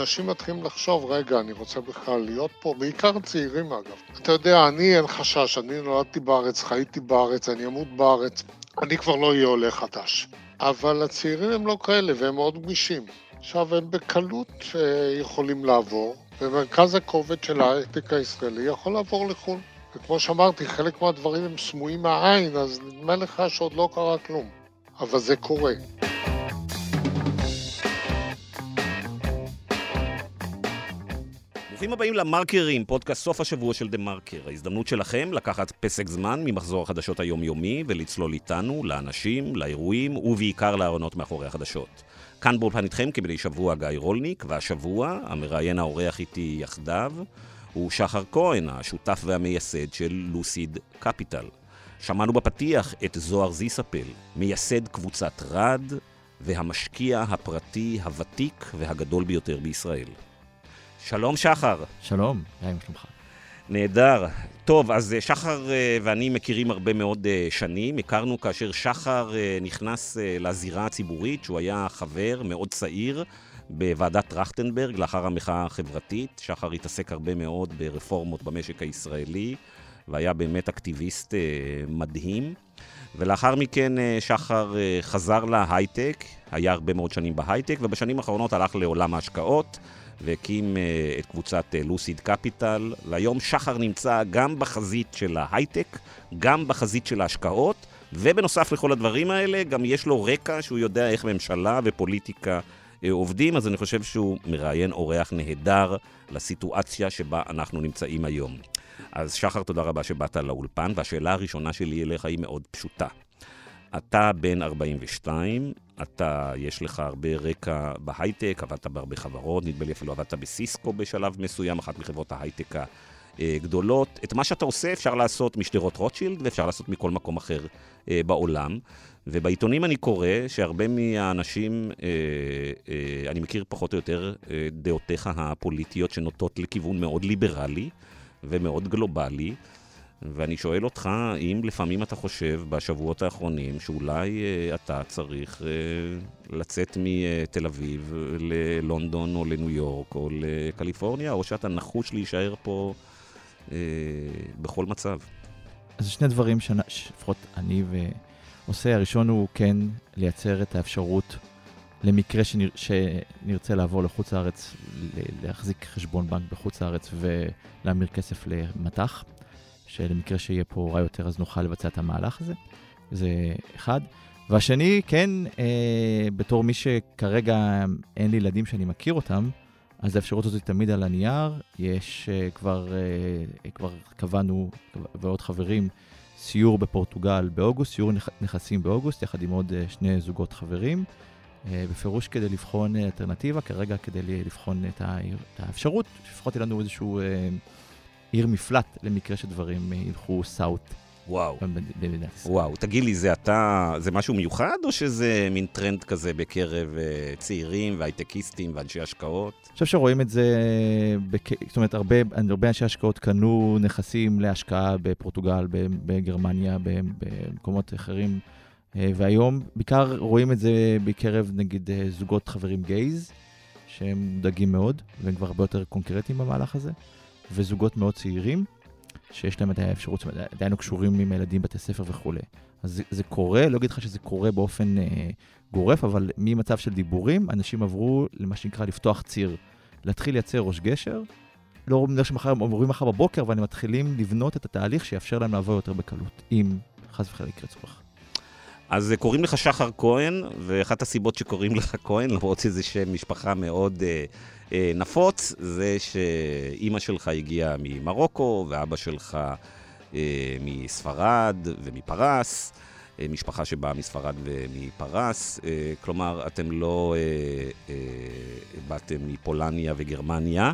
אנשים מתחילים לחשוב, רגע, אני רוצה בכלל להיות פה, בעיקר צעירים אגב. אתה יודע, אני אין חשש, אני נולדתי בארץ, חייתי בארץ, אני אמות בארץ, אני כבר לא אהיה עולה חדש. אבל הצעירים הם לא כאלה והם מאוד גמישים. עכשיו, הם בקלות אה, יכולים לעבור, ומרכז הכובד של ההייטק הישראלי יכול לעבור לחו"ל. וכמו שאמרתי, חלק מהדברים הם סמויים מהעין, אז נדמה לך שעוד לא קרה כלום. אבל זה קורה. ברוכים הבאים למרקרים, פודקאסט סוף השבוע של דה מרקר. ההזדמנות שלכם לקחת פסק זמן ממחזור החדשות היומיומי ולצלול איתנו לאנשים, לאירועים ובעיקר לארונות מאחורי החדשות. כאן באולפן איתכם כמדי שבוע גיא רולניק, והשבוע המראיין האורח איתי יחדיו הוא שחר כהן, השותף והמייסד של לוסיד קפיטל. שמענו בפתיח את זוהר זיספל, מייסד קבוצת רד והמשקיע הפרטי הוותיק והגדול ביותר בישראל. שלום שחר. שלום, היי, מה שלומך? נהדר. טוב, אז אה, שחר אה, ואני מכירים הרבה מאוד אה, שנים. הכרנו כאשר שחר נכנס לזירה הציבורית, שהוא היה חבר מאוד צעיר בוועדת טרכטנברג לאחר המחאה החברתית. שחר התעסק הרבה מאוד ברפורמות במשק הישראלי, והיה באמת אקטיביסט מדהים. ולאחר מכן שחר חזר להייטק, היה הרבה מאוד שנים בהייטק, ובשנים האחרונות הלך לעולם ההשקעות. והקים uh, את קבוצת לוסיד uh, קפיטל. והיום שחר נמצא גם בחזית של ההייטק, גם בחזית של ההשקעות, ובנוסף לכל הדברים האלה, גם יש לו רקע שהוא יודע איך ממשלה ופוליטיקה uh, עובדים, אז אני חושב שהוא מראיין אורח נהדר לסיטואציה שבה אנחנו נמצאים היום. אז שחר, תודה רבה שבאת לאולפן, והשאלה הראשונה שלי אליך היא מאוד פשוטה. אתה בן 42, אתה, יש לך הרבה רקע בהייטק, עבדת בהרבה חברות, נדמה לי אפילו עבדת בסיסקו בשלב מסוים, אחת מחברות ההייטק הגדולות. את מה שאתה עושה אפשר לעשות משדרות רוטשילד ואפשר לעשות מכל מקום אחר אה, בעולם. ובעיתונים אני קורא שהרבה מהאנשים, אה, אה, אני מכיר פחות או יותר אה, דעותיך הפוליטיות שנוטות לכיוון מאוד ליברלי ומאוד גלובלי. ואני שואל אותך, האם לפעמים אתה חושב בשבועות האחרונים שאולי אה, אתה צריך אה, לצאת מתל אביב ללונדון או לניו יורק או לקליפורניה, או שאתה נחוש להישאר פה אה, בכל מצב? אז שני דברים שלפחות אני עושה. הראשון הוא כן לייצר את האפשרות למקרה שנר... שנרצה לעבור לחוץ לארץ, להחזיק חשבון בנק בחוץ לארץ ולהמיר כסף למטח. שלמקרה שיהיה פה רע יותר אז נוכל לבצע את המהלך הזה. זה אחד. והשני, כן, אה, בתור מי שכרגע אין לי ילדים שאני מכיר אותם, אז האפשרות הזאת תמיד על הנייר. יש אה, כבר, אה, כבר קבענו, ועוד חברים, סיור בפורטוגל באוגוסט, סיור נכסים באוגוסט, יחד עם עוד אה, שני זוגות חברים. אה, בפירוש כדי לבחון אלטרנטיבה, כרגע כדי לבחון את האפשרות, לפחות יהיה לנו איזשהו... אה, עיר מפלט למקרה שדברים ילכו south. וואו. וואו, תגיד לי, זה אתה, זה משהו מיוחד, או שזה מין טרנד כזה בקרב uh, צעירים והייטקיסטים ואנשי השקעות? אני חושב שרואים את זה, בק... זאת אומרת, הרבה, הרבה אנשי השקעות קנו נכסים להשקעה בפורטוגל, בגרמניה, במקומות אחרים, אה, והיום בעיקר רואים את זה בקרב, נגיד, אה, זוגות חברים גייז, שהם מודאגים מאוד, והם כבר הרבה יותר קונקרטיים במהלך הזה. וזוגות מאוד צעירים, שיש להם את האפשרות, עדיין לא קשורים עם הילדים, בתי ספר וכולי. אז זה, זה קורה, לא אגיד לך שזה קורה באופן אה, גורף, אבל ממצב של דיבורים, אנשים עברו למה שנקרא לפתוח ציר, להתחיל לייצר ראש גשר. לא אומר שמחר הם עוברים מחר בבוקר, אבל הם מתחילים לבנות את התהליך שיאפשר להם לעבור יותר בקלות, אם חס וחלילה יקרה צורך. אז קוראים לך שחר כהן, ואחת הסיבות שקוראים לך כהן, למרות שזה שם משפחה מאוד אה, נפוץ, זה שאימא שלך הגיעה ממרוקו, ואבא שלך אה, מספרד ומפרס. אה, משפחה שבאה מספרד ומפרס, אה, כלומר, אתם לא אה, באתם מפולניה וגרמניה.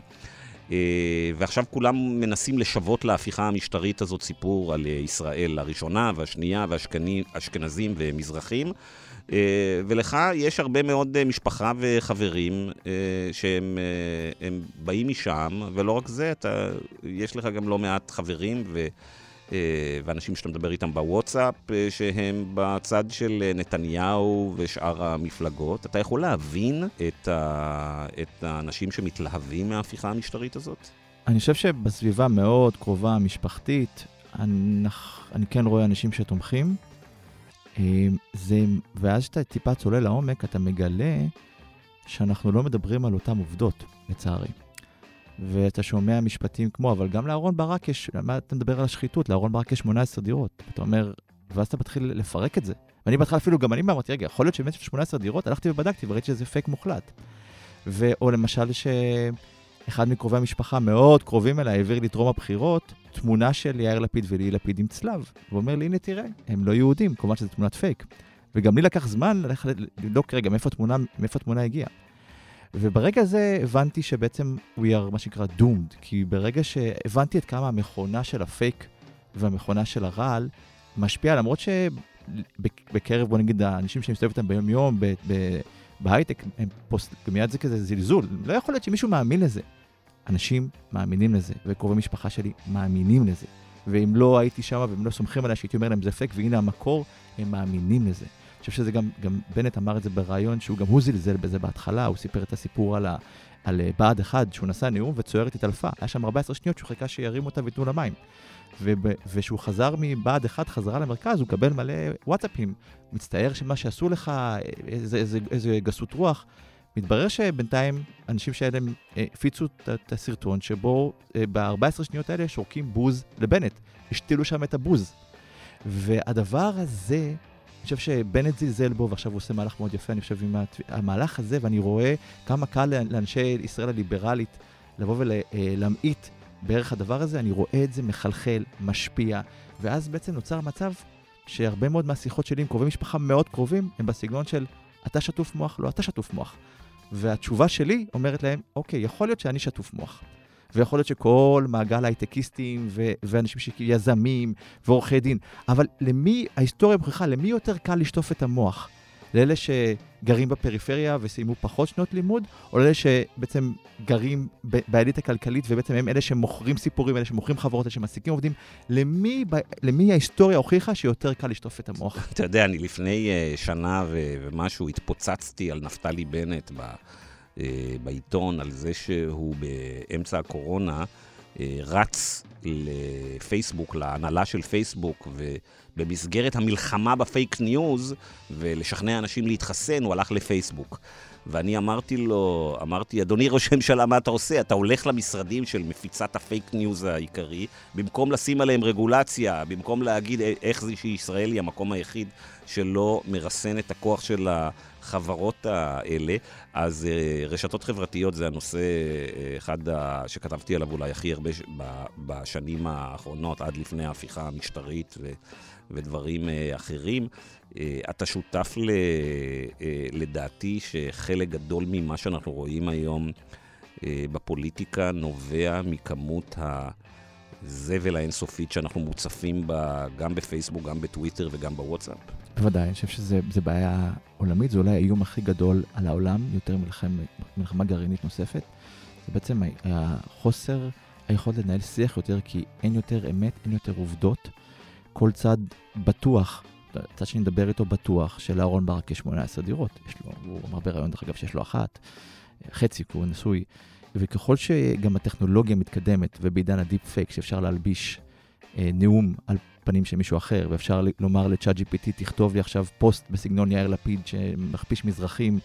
ועכשיו כולם מנסים לשוות להפיכה המשטרית הזאת סיפור על ישראל הראשונה והשנייה והאשכנזים ומזרחים. אה, ולך יש הרבה מאוד אה, משפחה וחברים אה, שהם באים משם, ולא רק זה, אתה, יש לך גם לא מעט חברים ואנשים שאתה מדבר איתם בוואטסאפ, שהם בצד של נתניהו ושאר המפלגות. אתה יכול להבין את, ה... את האנשים שמתלהבים מההפיכה המשטרית הזאת? אני חושב שבסביבה מאוד קרובה, משפחתית, אני, אני כן רואה אנשים שתומכים. זה, ואז כשאתה טיפה צולל לעומק, אתה מגלה שאנחנו לא מדברים על אותן עובדות, לצערי. ואתה שומע משפטים כמו, אבל גם לאהרון ברק יש, מה אתה מדבר על השחיתות? לאהרון ברק יש 18 דירות. אתה אומר, ואז אתה מתחיל לפרק את זה. ואני בהתחלה אפילו, גם אני אמרתי, רגע, יכול להיות שבאמת יש 18 דירות? הלכתי ובדקתי וראיתי שזה פייק מוחלט. ו, או למשל שאחד מקרובי המשפחה מאוד קרובים אליי העביר לי טרום הבחירות, תמונה של יאיר לפיד ולי לפיד עם צלב. והוא אומר לי, הנה תראה, הם לא יהודים, כמובן שזו תמונת פייק. וגם לי לקח זמן ללכת לבדוק רגע מאיפה התמונה, מאיפה התמונה הגיעה. וברגע הזה הבנתי שבעצם we are מה שנקרא doomed, כי ברגע שהבנתי עד כמה המכונה של הפייק והמכונה של הרעל משפיעה, למרות שבקרב, בוא נגיד, האנשים שאני מסתובב איתם ביום-יום, בהייטק, הם פוסט, מיד זה כזה זלזול. לא יכול להיות שמישהו מאמין לזה. אנשים מאמינים לזה, וקרובי משפחה שלי מאמינים לזה. ואם לא הייתי שם והם לא סומכים עליי שהייתי אומר להם זה פייק, והנה המקור, הם מאמינים לזה. חושב שזה גם, גם בנט אמר את זה בריאיון, שהוא גם הוא זלזל בזה בהתחלה, הוא סיפר את הסיפור על, ה, על אה, בה"ד 1, שהוא נשא נאום וצוערת התעלפה. היה שם 14 שניות שהוא חיכה שירימו אותה וייתנו לה מים. וכשהוא חזר מבה"ד 1 חזרה למרכז, הוא קבל מלא וואטסאפים. מצטער שמה שעשו לך, איזה, איזה, איזה גסות רוח. מתברר שבינתיים אנשים שאלה אה, הפיצו את הסרטון שבו אה, ב-14 שניות האלה שורקים בוז לבנט. השתילו שם את הבוז. והדבר הזה אני חושב שבנט זלזל בו, ועכשיו הוא עושה מהלך מאוד יפה, אני חושב, עם המהלך הזה, ואני רואה כמה קל לאנשי ישראל הליברלית לבוא ולהמעיט אה, בערך הדבר הזה, אני רואה את זה מחלחל, משפיע, ואז בעצם נוצר מצב שהרבה מאוד מהשיחות שלי עם קרובי משפחה מאוד קרובים, הם בסגנון של אתה שטוף מוח, לא אתה שטוף מוח. והתשובה שלי אומרת להם, אוקיי, יכול להיות שאני שטוף מוח. ויכול להיות שכל מעגל הייטקיסטים ו- ואנשים שיזמים ועורכי דין, אבל למי, ההיסטוריה מוכיחה, למי יותר קל לשטוף את המוח? לאלה שגרים בפריפריה וסיימו פחות שנות לימוד, או לאלה שבעצם גרים בעלית הכלכלית ובעצם הם אלה שמוכרים סיפורים, אלה שמוכרים חברות, אלה שמעסיקים עובדים, למי, למי ההיסטוריה הוכיחה שיותר קל לשטוף את המוח? אתה יודע, אני לפני uh, שנה ומשהו התפוצצתי על נפתלי בנט ב... אה, בעיתון על זה שהוא באמצע הקורונה אה, רץ לפייסבוק, להנהלה של פייסבוק, ובמסגרת המלחמה בפייק ניוז, ולשכנע אנשים להתחסן, הוא הלך לפייסבוק. ואני אמרתי לו, אמרתי, אדוני ראש הממשלה, מה אתה עושה? אתה הולך למשרדים של מפיצת הפייק ניוז העיקרי, במקום לשים עליהם רגולציה, במקום להגיד איך זה שישראל היא המקום היחיד שלא מרסן את הכוח של החברות האלה, אז uh, רשתות חברתיות זה הנושא, uh, אחד. שכתבתי עליו אולי הכי הרבה. בשנים האחרונות, עד לפני ההפיכה המשטרית. ודברים uh, אחרים. אתה שותף לדעתי שחלק גדול ממה שאנחנו רואים היום בפוליטיקה נובע מכמות ה... הזבל האינסופית שאנחנו מוצפים בה גם בפייסבוק, גם בטוויטר וגם בוואטסאפ? בוודאי, אני חושב שזו בעיה עולמית, זה אולי האיום הכי גדול על העולם, יותר מלחמה, מלחמה גרעינית נוספת. זה בעצם החוסר היכולת לנהל שיח יותר, כי אין יותר אמת, אין יותר עובדות. כל צד בטוח, צד שאני מדבר איתו בטוח, שלאהרון ברק יש 18 דירות. יש לו, הוא אמר בריאיון, דרך אגב, שיש לו אחת, חצי, כי הוא נשוי. וככל שגם הטכנולוגיה מתקדמת, ובעידן ה deep fake, שאפשר להלביש אה, נאום על פנים של מישהו אחר, ואפשר לומר לצ'אט GPT, תכתוב לי עכשיו פוסט בסגנון יאיר לפיד שמכפיש מזרחים,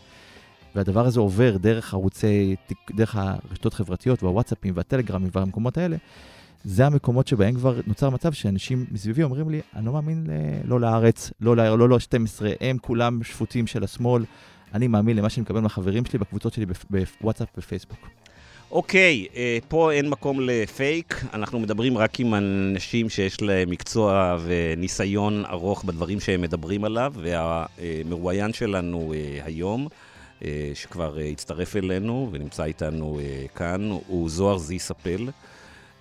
והדבר הזה עובר דרך ערוצי, דרך הרשתות החברתיות והוואטסאפים והטלגרמים והמקומות האלה, זה המקומות שבהם כבר נוצר מצב שאנשים מסביבי אומרים לי, אני לא מאמין ל- לא ל-11, לא ל... לא, לא 12, הם כולם שפוטים של השמאל, אני מאמין למה שאני מקבל מהחברים שלי בקבוצות שלי בוואטסאפ ופייסבוק. אוקיי, אה, פה אין מקום לפייק, אנחנו מדברים רק עם אנשים שיש להם מקצוע וניסיון ארוך בדברים שהם מדברים עליו, והמרואיין שלנו אה, היום, אה, שכבר הצטרף אלינו ונמצא איתנו כאן, הוא זוהר זיספל.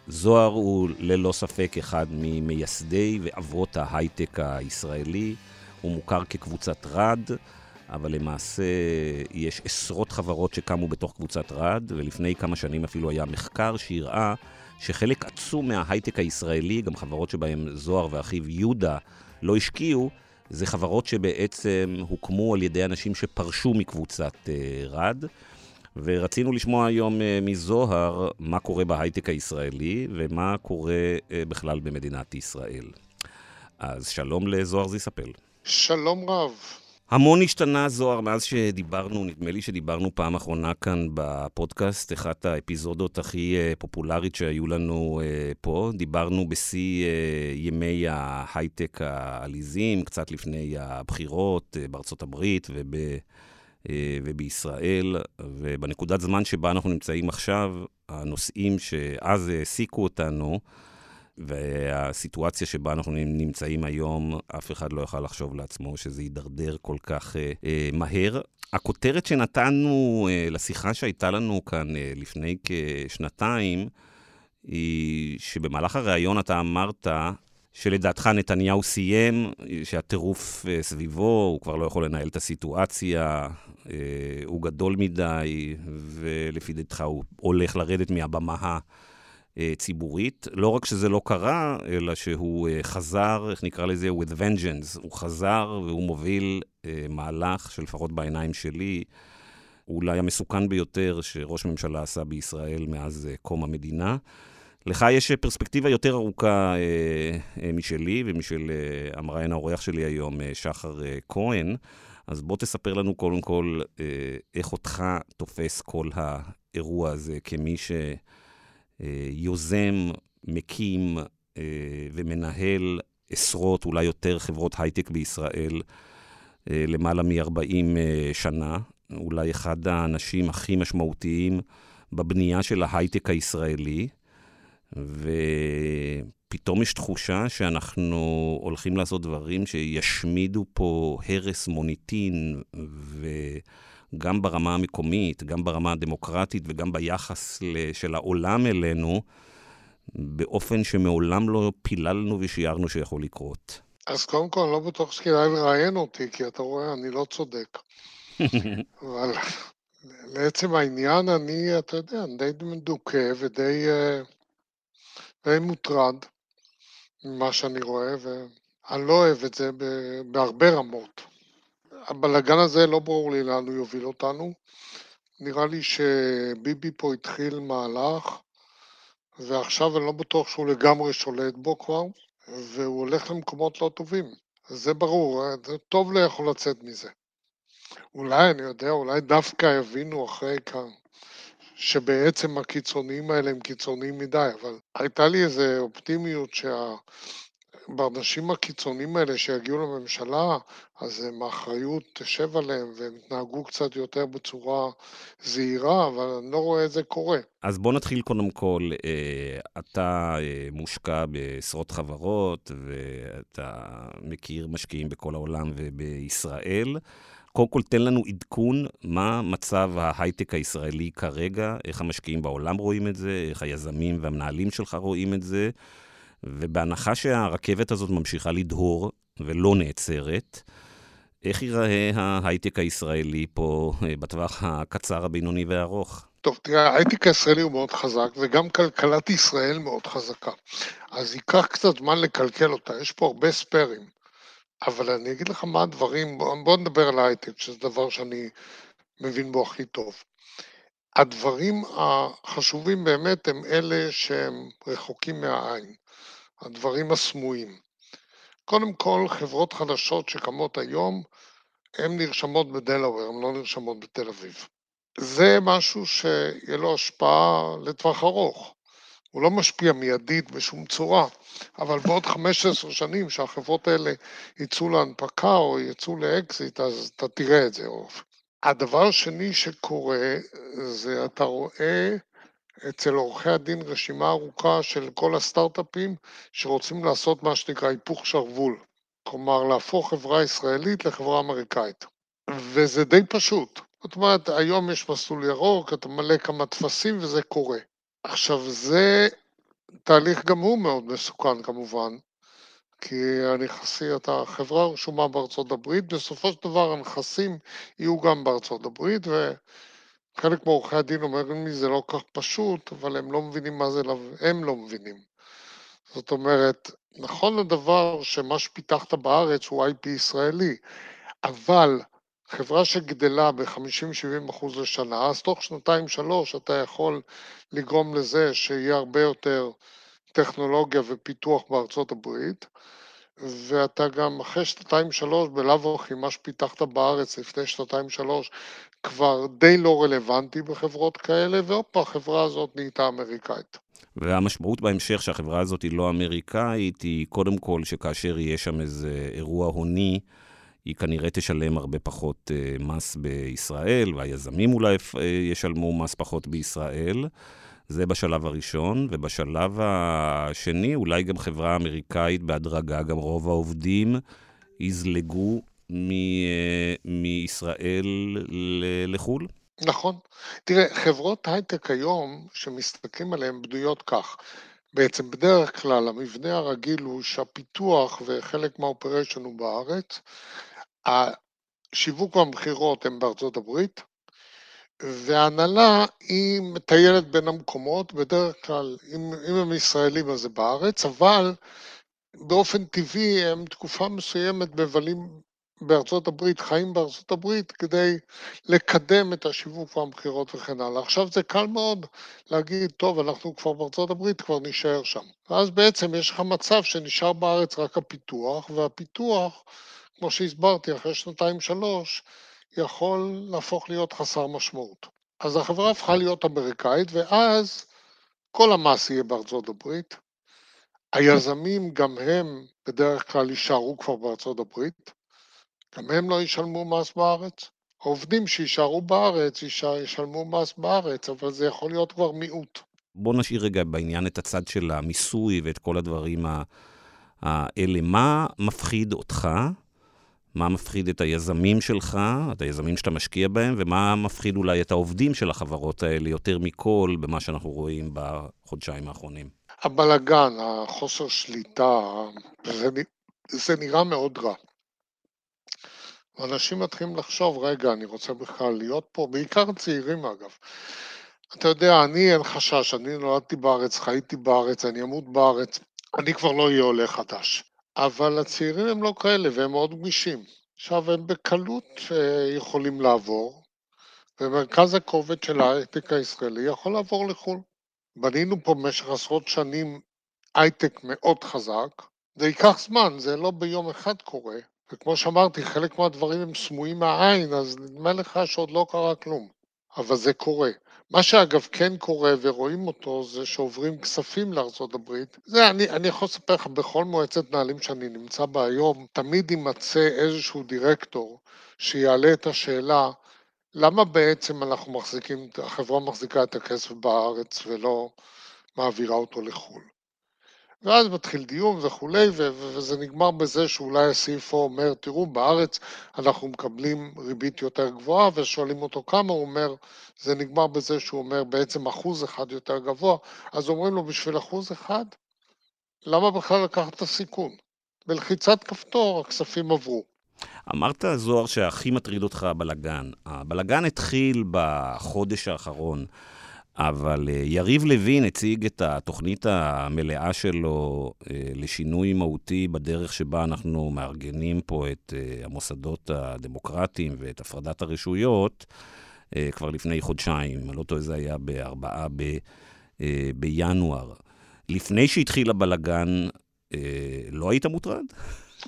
זוהר הוא ללא ספק אחד ממייסדי ואבות ההייטק הישראלי, הוא מוכר כקבוצת רד. אבל למעשה יש עשרות חברות שקמו בתוך קבוצת רד, ולפני כמה שנים אפילו היה מחקר שהראה שחלק עצום מההייטק הישראלי, גם חברות שבהם זוהר ואחיו יהודה לא השקיעו, זה חברות שבעצם הוקמו על ידי אנשים שפרשו מקבוצת uh, רד. ורצינו לשמוע היום uh, מזוהר מה קורה בהייטק הישראלי ומה קורה uh, בכלל במדינת ישראל. אז שלום לזוהר זיספל. שלום רב. המון השתנה, זוהר, מאז שדיברנו, נדמה לי שדיברנו פעם אחרונה כאן בפודקאסט, אחת האפיזודות הכי uh, פופולרית שהיו לנו uh, פה. דיברנו בשיא uh, ימי ההייטק העליזים, קצת לפני הבחירות בארצות הברית וב, ובישראל, ובנקודת זמן שבה אנחנו נמצאים עכשיו, הנושאים שאז העסיקו אותנו, והסיטואציה שבה אנחנו נמצאים היום, אף אחד לא יוכל לחשוב לעצמו שזה יידרדר כל כך אה, אה, מהר. הכותרת שנתנו אה, לשיחה שהייתה לנו כאן אה, לפני כשנתיים, היא שבמהלך הריאיון אתה אמרת שלדעתך נתניהו סיים, שהטירוף אה, סביבו, הוא כבר לא יכול לנהל את הסיטואציה, אה, הוא גדול מדי, ולפי דעתך הוא הולך לרדת מהבמה ציבורית. לא רק שזה לא קרה, אלא שהוא אה, חזר, איך נקרא לזה? with vengeance. הוא חזר והוא מוביל אה, מהלך שלפחות בעיניים שלי, אולי המסוכן ביותר שראש ממשלה עשה בישראל מאז קום המדינה. לך יש פרספקטיבה יותר ארוכה אה, אה, משלי ומשל אה, המראיין האורח שלי היום, אה, שחר אה, כהן. אז בוא תספר לנו קודם כל אה, איך אותך תופס כל האירוע הזה כמי ש... אה, יוזם, מקים אה, ומנהל עשרות, אולי יותר חברות הייטק בישראל אה, למעלה מ-40 שנה. אולי אחד האנשים הכי משמעותיים בבנייה של ההייטק הישראלי, ופתאום יש תחושה שאנחנו הולכים לעשות דברים שישמידו פה הרס מוניטין ו... גם ברמה המקומית, גם ברמה הדמוקרטית וגם ביחס של העולם אלינו, באופן שמעולם לא פיללנו ושיערנו שיכול לקרות. אז קודם כל, אני לא בטוח שכדאי לראיין אותי, כי אתה רואה, אני לא צודק. אבל לעצם העניין, אני, אתה יודע, די מדוכא ודי אה, די מוטרד ממה שאני רואה, ואני לא אוהב את זה בהרבה רמות. הבלגן הזה לא ברור לי לאן הוא יוביל אותנו. נראה לי שביבי פה התחיל מהלך, ועכשיו אני לא בטוח שהוא לגמרי שולט בו כבר, והוא הולך למקומות לא טובים. זה ברור, זה טוב לא יכול לצאת מזה. אולי, אני יודע, אולי דווקא יבינו אחרי כאן, שבעצם הקיצוניים האלה הם קיצוניים מדי, אבל הייתה לי איזו אופטימיות שה... באנשים הקיצוניים האלה שיגיעו לממשלה, אז האחריות תשב עליהם והם יתנהגו קצת יותר בצורה זהירה, אבל אני לא רואה את זה קורה. אז בוא נתחיל קודם כל, אה, אתה אה, מושקע בעשרות חברות ואתה מכיר משקיעים בכל העולם ובישראל. קודם כל, תן לנו עדכון מה מצב ההייטק הישראלי כרגע, איך המשקיעים בעולם רואים את זה, איך היזמים והמנהלים שלך רואים את זה. ובהנחה שהרכבת הזאת ממשיכה לדהור ולא נעצרת, איך ייראה ההייטק הישראלי פה אה, בטווח הקצר, הבינוני והארוך? טוב, תראה, ההייטק הישראלי הוא מאוד חזק, וגם כלכלת ישראל מאוד חזקה. אז ייקח קצת זמן לקלקל אותה, יש פה הרבה ספיירים. אבל אני אגיד לך מה הדברים, בוא, נדבר על ההייטק, שזה דבר שאני מבין בו הכי טוב. הדברים החשובים באמת הם אלה שהם רחוקים מהעין. הדברים הסמויים. קודם כל, חברות חדשות שקמות היום, הן נרשמות בדלאוור, הן לא נרשמות בתל אביב. זה משהו שיהיה לו השפעה לטווח ארוך. הוא לא משפיע מיידית בשום צורה, אבל בעוד 15 שנים שהחברות האלה יצאו להנפקה או יצאו לאקזיט, אז אתה תראה את זה. הדבר השני שקורה, זה אתה רואה אצל עורכי הדין רשימה ארוכה של כל הסטארט-אפים שרוצים לעשות מה שנקרא היפוך שרוול, כלומר להפוך חברה ישראלית לחברה אמריקאית. וזה די פשוט. זאת אומרת, היום יש מסלול ירוק, אתה מלא כמה טפסים וזה קורה. עכשיו, זה תהליך גם הוא מאוד מסוכן כמובן, כי הנכסי, אתה חברה רשומה בארצות הברית, בסופו של דבר הנכסים יהיו גם בארצות הברית, ו... חלק מעורכי הדין אומרים לי זה לא כך פשוט, אבל הם לא מבינים מה זה, הם לא מבינים. זאת אומרת, נכון הדבר שמה שפיתחת בארץ הוא IP ישראלי, אבל חברה שגדלה ב-50-70 אחוז לשנה, אז תוך שנתיים-שלוש אתה יכול לגרום לזה שיהיה הרבה יותר טכנולוגיה ופיתוח בארצות הברית, ואתה גם אחרי שנתיים-שלוש בלאו הכי מה שפיתחת בארץ לפני שנתיים-שלוש כבר די לא רלוונטי בחברות כאלה, והופה, החברה הזאת נהייתה אמריקאית. והמשמעות בהמשך שהחברה הזאת היא לא אמריקאית, היא קודם כל שכאשר יהיה שם איזה אירוע הוני, היא כנראה תשלם הרבה פחות uh, מס בישראל, והיזמים אולי uh, ישלמו מס פחות בישראל. זה בשלב הראשון, ובשלב השני, אולי גם חברה אמריקאית בהדרגה, גם רוב העובדים יזלגו מישראל לחו"ל. נכון. תראה, חברות הייטק היום, שמסתכלים עליהן, בנויות כך. בעצם בדרך כלל המבנה הרגיל הוא שהפיתוח וחלק מהאופריישן הוא בארץ, השיווק והמכירות הם בארצות הברית, וההנהלה היא מטיילת בין המקומות, בדרך כלל, אם, אם הם ישראלים אז זה בארץ, אבל באופן טבעי הם תקופה מסוימת מבלים בארצות הברית, חיים בארצות הברית, כדי לקדם את השיווק והמכירות וכן הלאה. עכשיו זה קל מאוד להגיד, טוב, אנחנו כבר בארצות הברית, כבר נישאר שם. ואז בעצם יש לך מצב שנשאר בארץ רק הפיתוח, והפיתוח, כמו שהסברתי, אחרי שנתיים-שלוש, יכול להפוך להיות חסר משמעות. אז החברה הפכה להיות אמריקאית, ואז כל המס יהיה בארצות הברית. היזמים גם הם בדרך כלל יישארו כבר בארצות הברית. גם הם לא ישלמו מס בארץ. העובדים שיישארו בארץ ישלמו מס בארץ, אבל זה יכול להיות כבר מיעוט. בוא נשאיר רגע בעניין את הצד של המיסוי ואת כל הדברים האלה. מה מפחיד אותך? מה מפחיד את היזמים שלך, את היזמים שאתה משקיע בהם, ומה מפחיד אולי את העובדים של החברות האלה יותר מכל במה שאנחנו רואים בחודשיים האחרונים? הבלגן, החוסר שליטה, זה, זה נראה מאוד רע. אנשים מתחילים לחשוב, רגע, אני רוצה בכלל להיות פה, בעיקר צעירים אגב. אתה יודע, אני אין חשש, אני נולדתי בארץ, חייתי בארץ, אני אמות בארץ, אני כבר לא אהיה עולה חדש. אבל הצעירים הם לא כאלה והם מאוד גמישים. עכשיו, הם בקלות אה, יכולים לעבור, ומרכז הכובד של ההייטק הישראלי יכול לעבור לחו"ל. בנינו פה במשך עשרות שנים הייטק מאוד חזק, זה ייקח זמן, זה לא ביום אחד קורה, וכמו שאמרתי, חלק מהדברים הם סמויים מהעין, אז נדמה לך שעוד לא קרה כלום. אבל זה קורה. מה שאגב כן קורה ורואים אותו זה שעוברים כספים הברית. זה אני, אני יכול לספר לך, בכל מועצת נהלים שאני נמצא בה היום, תמיד יימצא איזשהו דירקטור שיעלה את השאלה למה בעצם אנחנו מחזיקים, החברה מחזיקה את הכסף בארץ ולא מעבירה אותו לחו"ל. ואז מתחיל דיון וכולי, וזה נגמר בזה שאולי ה-CFO אומר, תראו, בארץ אנחנו מקבלים ריבית יותר גבוהה, ושואלים אותו כמה, הוא אומר, זה נגמר בזה שהוא אומר בעצם אחוז אחד יותר גבוה, אז אומרים לו, בשביל אחוז אחד, למה בכלל לקחת את הסיכון? בלחיצת כפתור הכספים עברו. אמרת, זוהר, שהכי מטריד אותך הבלגן. הבלגן התחיל בחודש האחרון. אבל אה, יריב לוין הציג את התוכנית המלאה שלו אה, לשינוי מהותי בדרך שבה אנחנו מארגנים פה את אה, המוסדות הדמוקרטיים ואת הפרדת הרשויות כבר לפני חודשיים. אני לא טועה, זה היה בארבעה ב, בינואר. לפני שהתחיל הבלגן, לא היית מוטרד?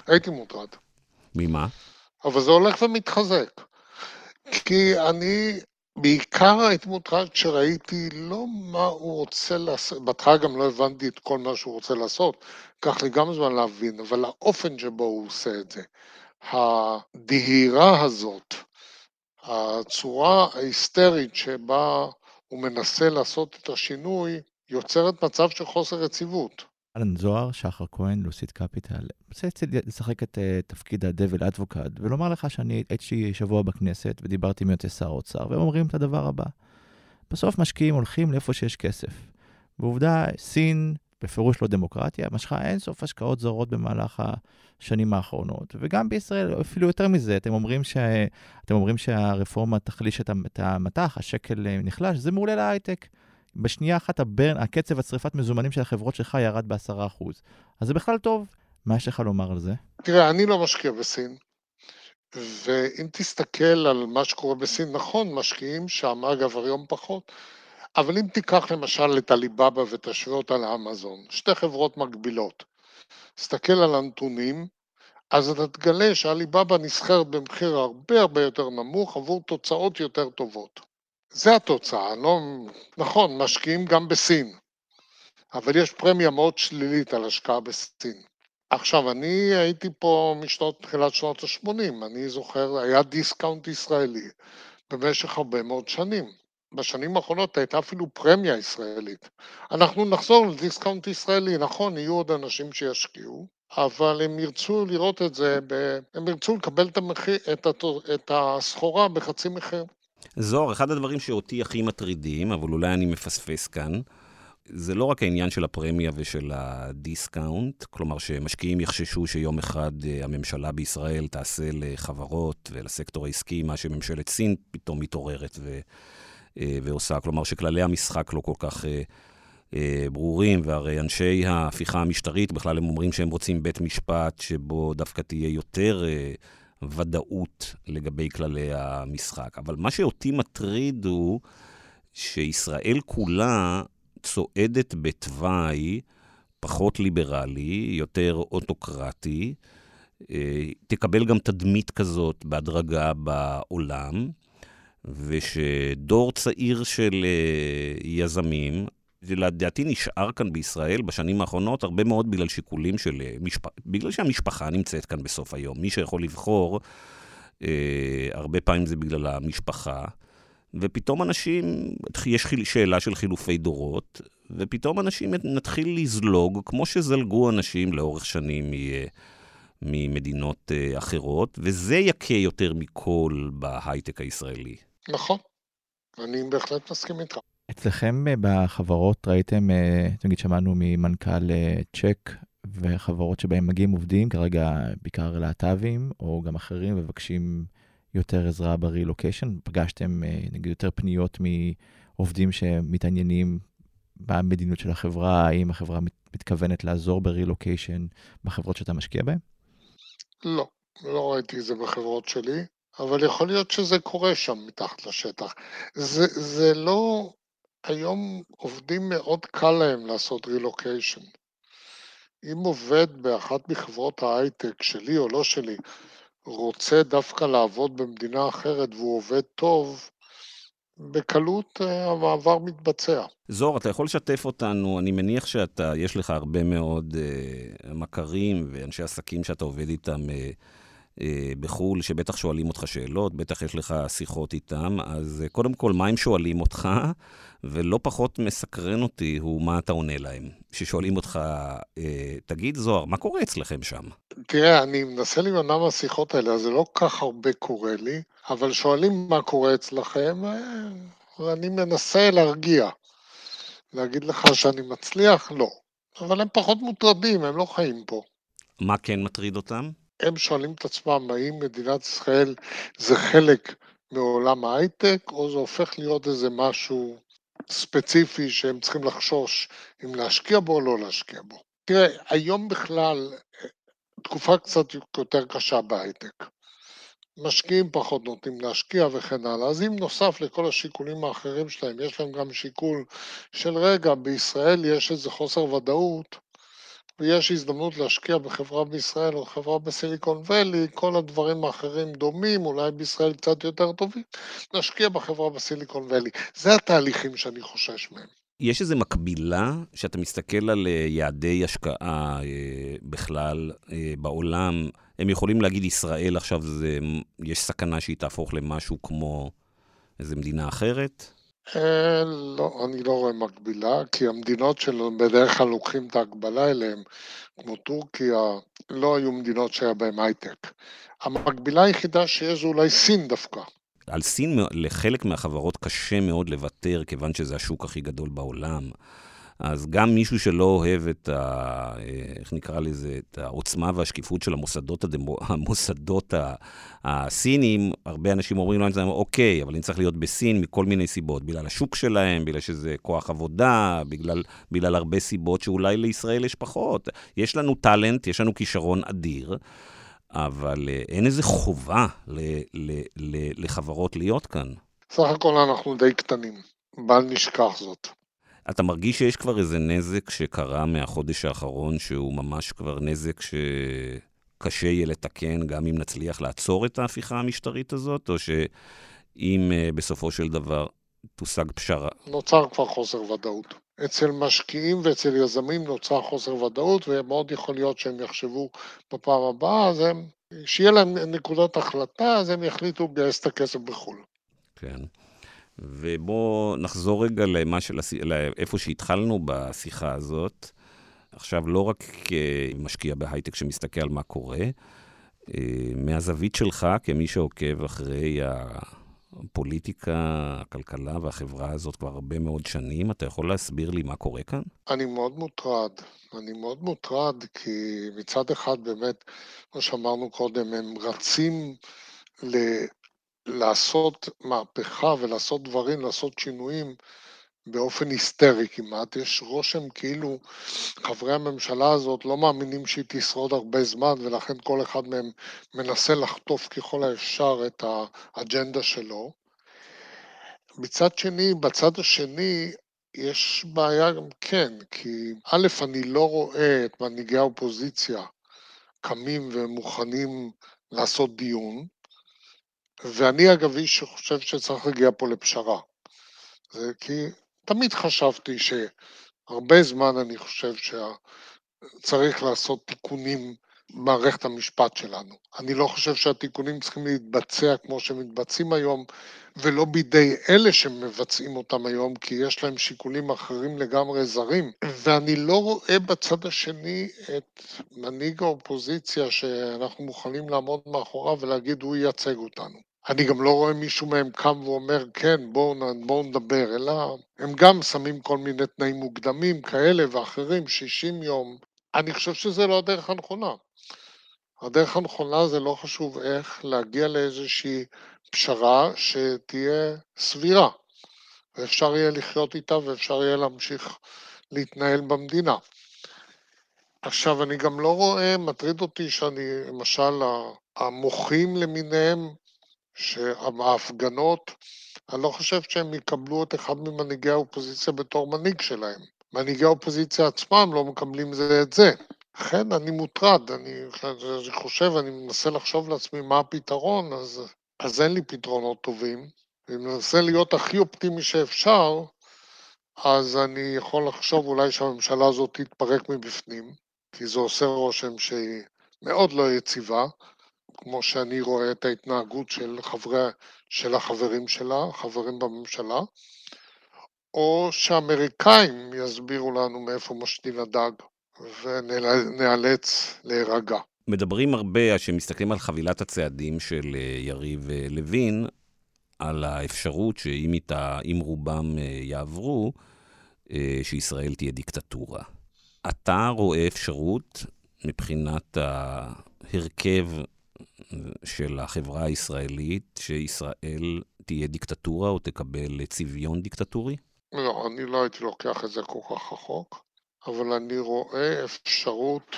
הייתי מוטרד. ממה? אבל זה הולך ומתחזק. כי אני בעיקר הייתי מוטרד כשראיתי לא מה הוא רוצה לעשות, בהתחלה גם לא הבנתי את כל מה שהוא רוצה לעשות, לקח לי גם זמן להבין, אבל האופן שבו הוא עושה את זה, הדהירה הזאת, הצורה ההיסטרית שבה הוא מנסה לעשות את השינוי, יוצרת מצב של חוסר יציבות. אלן זוהר, שחר כהן, לוסית קפיטל. רוצה לשחק את uh, תפקיד ה-Devil Advocate ולומר לך שאני הייתי שבוע בכנסת ודיברתי עם יוצאי שר האוצר, והם אומרים את הדבר הבא. בסוף משקיעים הולכים לאיפה שיש כסף. ועובדה, סין בפירוש לא דמוקרטיה, משכה אינסוף השקעות זרות במהלך השנים האחרונות. וגם בישראל, אפילו יותר מזה, אתם אומרים, ש... אתם אומרים שהרפורמה תחליש את המטח, השקל אה, נחלש, זה מעולה להייטק. בשנייה אחת הברן, הקצב הצריפת מזומנים של החברות שלך ירד ב-10%. אז זה בכלל טוב. מה יש לך לומר על זה? תראה, אני לא משקיע בסין. ואם תסתכל על מה שקורה בסין, נכון, משקיעים שם, אגב, היום פחות, אבל אם תיקח למשל את הליבאבא ותשווה אותה לאמזון, שתי חברות מקבילות, תסתכל על הנתונים, אז אתה תגלה שהליבאבא נסחרת במחיר הרבה הרבה יותר נמוך עבור תוצאות יותר טובות. זה התוצאה, לא... נכון, משקיעים גם בסין, אבל יש פרמיה מאוד שלילית על השקעה בסין. עכשיו, אני הייתי פה משנות, תחילת שנות ה-80, אני זוכר, היה דיסקאונט ישראלי במשך הרבה מאוד שנים. בשנים האחרונות הייתה אפילו פרמיה ישראלית. אנחנו נחזור לדיסקאונט ישראלי, נכון, יהיו עוד אנשים שישקיעו, אבל הם ירצו לראות את זה, ב... הם ירצו לקבל את, המחיר, את, הת... את הסחורה בחצי מחיר. זוהר, אחד הדברים שאותי הכי מטרידים, אבל אולי אני מפספס כאן, זה לא רק העניין של הפרמיה ושל הדיסקאונט, כלומר שמשקיעים יחששו שיום אחד אה, הממשלה בישראל תעשה לחברות ולסקטור העסקי מה שממשלת סין פתאום מתעוררת ו, אה, ועושה, כלומר שכללי המשחק לא כל כך אה, ברורים, והרי אנשי ההפיכה המשטרית בכלל הם אומרים שהם רוצים בית משפט שבו דווקא תהיה יותר ודאות לגבי כללי המשחק. אבל מה שאותי מטריד הוא שישראל כולה צועדת בתוואי פחות ליברלי, יותר אוטוקרטי, אה, תקבל גם תדמית כזאת בהדרגה בעולם, ושדור צעיר של אה, יזמים, לדעתי נשאר כאן בישראל בשנים האחרונות הרבה מאוד בגלל שיקולים של אה, משפחה, בגלל שהמשפחה נמצאת כאן בסוף היום. מי שיכול לבחור, הרבה פעמים זה בגלל המשפחה. ופתאום אנשים, יש שאלה של חילופי דורות, ופתאום אנשים נתחיל לזלוג, כמו שזלגו אנשים לאורך שנים ממדינות אה, אחרות, וזה יכה יותר מכל בהייטק הישראלי. נכון, אני בהחלט מסכים איתך. אצלכם אה, בחברות ראיתם, אה, נגיד שמענו ממנכ"ל צ'ק וחברות שבהם מגיעים עובדים, כרגע בעיקר להט"בים, או גם אחרים, מבקשים יותר עזרה ברילוקיישן? פגשתם אה, נגיד יותר פניות מעובדים שמתעניינים במדיניות של החברה? האם החברה מתכוונת לעזור ברילוקיישן בחברות שאתה משקיע בהן? לא, לא ראיתי את זה בחברות שלי, אבל יכול להיות שזה קורה שם מתחת לשטח. זה, זה לא... היום עובדים מאוד קל להם לעשות רילוקיישן. אם עובד באחת מחברות ההייטק, שלי או לא שלי, רוצה דווקא לעבוד במדינה אחרת והוא עובד טוב, בקלות אה, המעבר מתבצע. זוהר, אתה יכול לשתף אותנו, אני מניח שאתה, יש לך הרבה מאוד uh, מכרים ואנשי עסקים שאתה עובד איתם uh, בחו"ל, שבטח שואלים אותך שאלות, בטח יש לך שיחות איתם, אז uh, קודם כל, מה הם שואלים אותך? ולא פחות מסקרן אותי הוא מה אתה עונה להם. כששואלים אותך, אה, תגיד זוהר, מה קורה אצלכם שם? תראה, אני מנסה להימנע מהשיחות האלה, אז זה לא כך הרבה קורה לי, אבל שואלים מה קורה אצלכם, אה, ואני מנסה להרגיע. להגיד לך שאני מצליח? לא. אבל הם פחות מוטרדים, הם לא חיים פה. מה כן מטריד אותם? הם שואלים את עצמם האם מדינת ישראל זה חלק מעולם ההייטק, או זה הופך להיות איזה משהו ספציפי שהם צריכים לחשוש אם להשקיע בו או לא להשקיע בו. תראה, היום בכלל תקופה קצת יותר קשה בהייטק. משקיעים פחות נותנים להשקיע וכן הלאה. אז אם נוסף לכל השיקולים האחרים שלהם, יש להם גם שיקול של רגע, בישראל יש איזה חוסר ודאות, ויש הזדמנות להשקיע בחברה בישראל או חברה בסיליקון וואלי, כל הדברים האחרים דומים, אולי בישראל קצת יותר טובים, להשקיע בחברה בסיליקון וואלי. זה התהליכים שאני חושש מהם. יש איזו מקבילה, שאתה מסתכל על אה, יעדי השקעה אה, בכלל אה, בעולם, הם יכולים להגיד ישראל עכשיו, זה, יש סכנה שהיא תהפוך למשהו כמו איזו מדינה אחרת? לא, אני לא רואה מקבילה, כי המדינות שלנו בדרך כלל לוקחים את ההגבלה אליהם, כמו טורקיה, לא היו מדינות שהיה בהן הייטק. המקבילה היחידה שיש זה אולי סין דווקא. על סין לחלק מהחברות קשה מאוד לוותר, כיוון שזה השוק הכי גדול בעולם. אז גם מישהו שלא אוהב את ה... איך נקרא לזה? את העוצמה והשקיפות של המוסדות, הדמו, המוסדות הסינים, הרבה אנשים אומרים לו, אוקיי, אבל אני צריך להיות בסין מכל מיני סיבות, בגלל השוק שלהם, בגלל שזה כוח עבודה, בגלל, בגלל הרבה סיבות שאולי לישראל יש פחות. יש לנו טאלנט, יש לנו כישרון אדיר. אבל אה, אין איזה חובה ל, ל, ל, לחברות להיות כאן. סך הכל אנחנו די קטנים, בל נשכח זאת. אתה מרגיש שיש כבר איזה נזק שקרה מהחודש האחרון, שהוא ממש כבר נזק שקשה יהיה לתקן, גם אם נצליח לעצור את ההפיכה המשטרית הזאת, או שאם uh, בסופו של דבר תושג פשרה? נוצר כבר חוסר ודאות. אצל משקיעים ואצל יזמים נוצר חוסר ודאות, ומאוד יכול להיות שהם יחשבו בפעם הבאה, אז הם, שיהיה להם נקודת החלטה, אז הם יחליטו לגייס את הכסף בחו"ל. כן. ובואו נחזור רגע למה של, לאיפה שהתחלנו בשיחה הזאת. עכשיו, לא רק כמשקיע בהייטק שמסתכל על מה קורה, אה, מהזווית שלך, כמי שעוקב אחרי הפוליטיקה, הכלכלה והחברה הזאת כבר הרבה מאוד שנים, אתה יכול להסביר לי מה קורה כאן? אני מאוד מוטרד. אני מאוד מוטרד כי מצד אחד באמת, כמו שאמרנו קודם, הם רצים. לעשות מהפכה ולעשות דברים, לעשות שינויים באופן היסטרי כמעט. יש רושם כאילו חברי הממשלה הזאת לא מאמינים שהיא תשרוד הרבה זמן ולכן כל אחד מהם מנסה לחטוף ככל האפשר את האג'נדה שלו. מצד שני, בצד השני, יש בעיה גם כן, כי א', אני לא רואה את מנהיגי האופוזיציה קמים ומוכנים לעשות דיון, ואני אגב איש שחושב שצריך להגיע פה לפשרה. זה כי תמיד חשבתי שהרבה זמן אני חושב שצריך לעשות תיקונים במערכת המשפט שלנו. אני לא חושב שהתיקונים צריכים להתבצע כמו שמתבצעים היום, ולא בידי אלה שמבצעים אותם היום, כי יש להם שיקולים אחרים לגמרי זרים. ואני לא רואה בצד השני את מנהיג האופוזיציה שאנחנו מוכנים לעמוד מאחוריו ולהגיד הוא ייצג אותנו. אני גם לא רואה מישהו מהם קם ואומר, כן, בואו בוא נדבר, אלא הם גם שמים כל מיני תנאים מוקדמים כאלה ואחרים, 60 יום. אני חושב שזה לא הדרך הנכונה. הדרך הנכונה זה לא חשוב איך, להגיע לאיזושהי פשרה שתהיה סבירה, ואפשר יהיה לחיות איתה ואפשר יהיה להמשיך להתנהל במדינה. עכשיו, אני גם לא רואה, מטריד אותי שאני, למשל, המוחים למיניהם, שההפגנות, אני לא חושב שהם יקבלו את אחד ממנהיגי האופוזיציה בתור מנהיג שלהם. מנהיגי האופוזיציה עצמם לא מקבלים זה את זה. לכן אני מוטרד, אני, אני חושב, אני מנסה לחשוב לעצמי מה הפתרון, אז, אז אין לי פתרונות טובים. אני מנסה להיות הכי אופטימי שאפשר, אז אני יכול לחשוב אולי שהממשלה הזאת תתפרק מבפנים, כי זה עושה רושם שהיא מאוד לא יציבה, כמו שאני רואה את ההתנהגות של, חברי, של החברים שלה, חברים בממשלה, או שאמריקאים יסבירו לנו מאיפה משתין הדג ונאלץ להירגע. מדברים הרבה, כשמסתכלים על חבילת הצעדים של אה, יריב אה, לוין, על האפשרות שאם איתה, אם רובם אה, יעברו, שישראל תהיה דיקטטורה. אתה רואה אפשרות מבחינת ההרכב של החברה הישראלית, שישראל תהיה דיקטטורה או תקבל צביון דיקטטורי? לא, אני לא הייתי לוקח את זה כל כך רחוק, אבל אני רואה אפשרות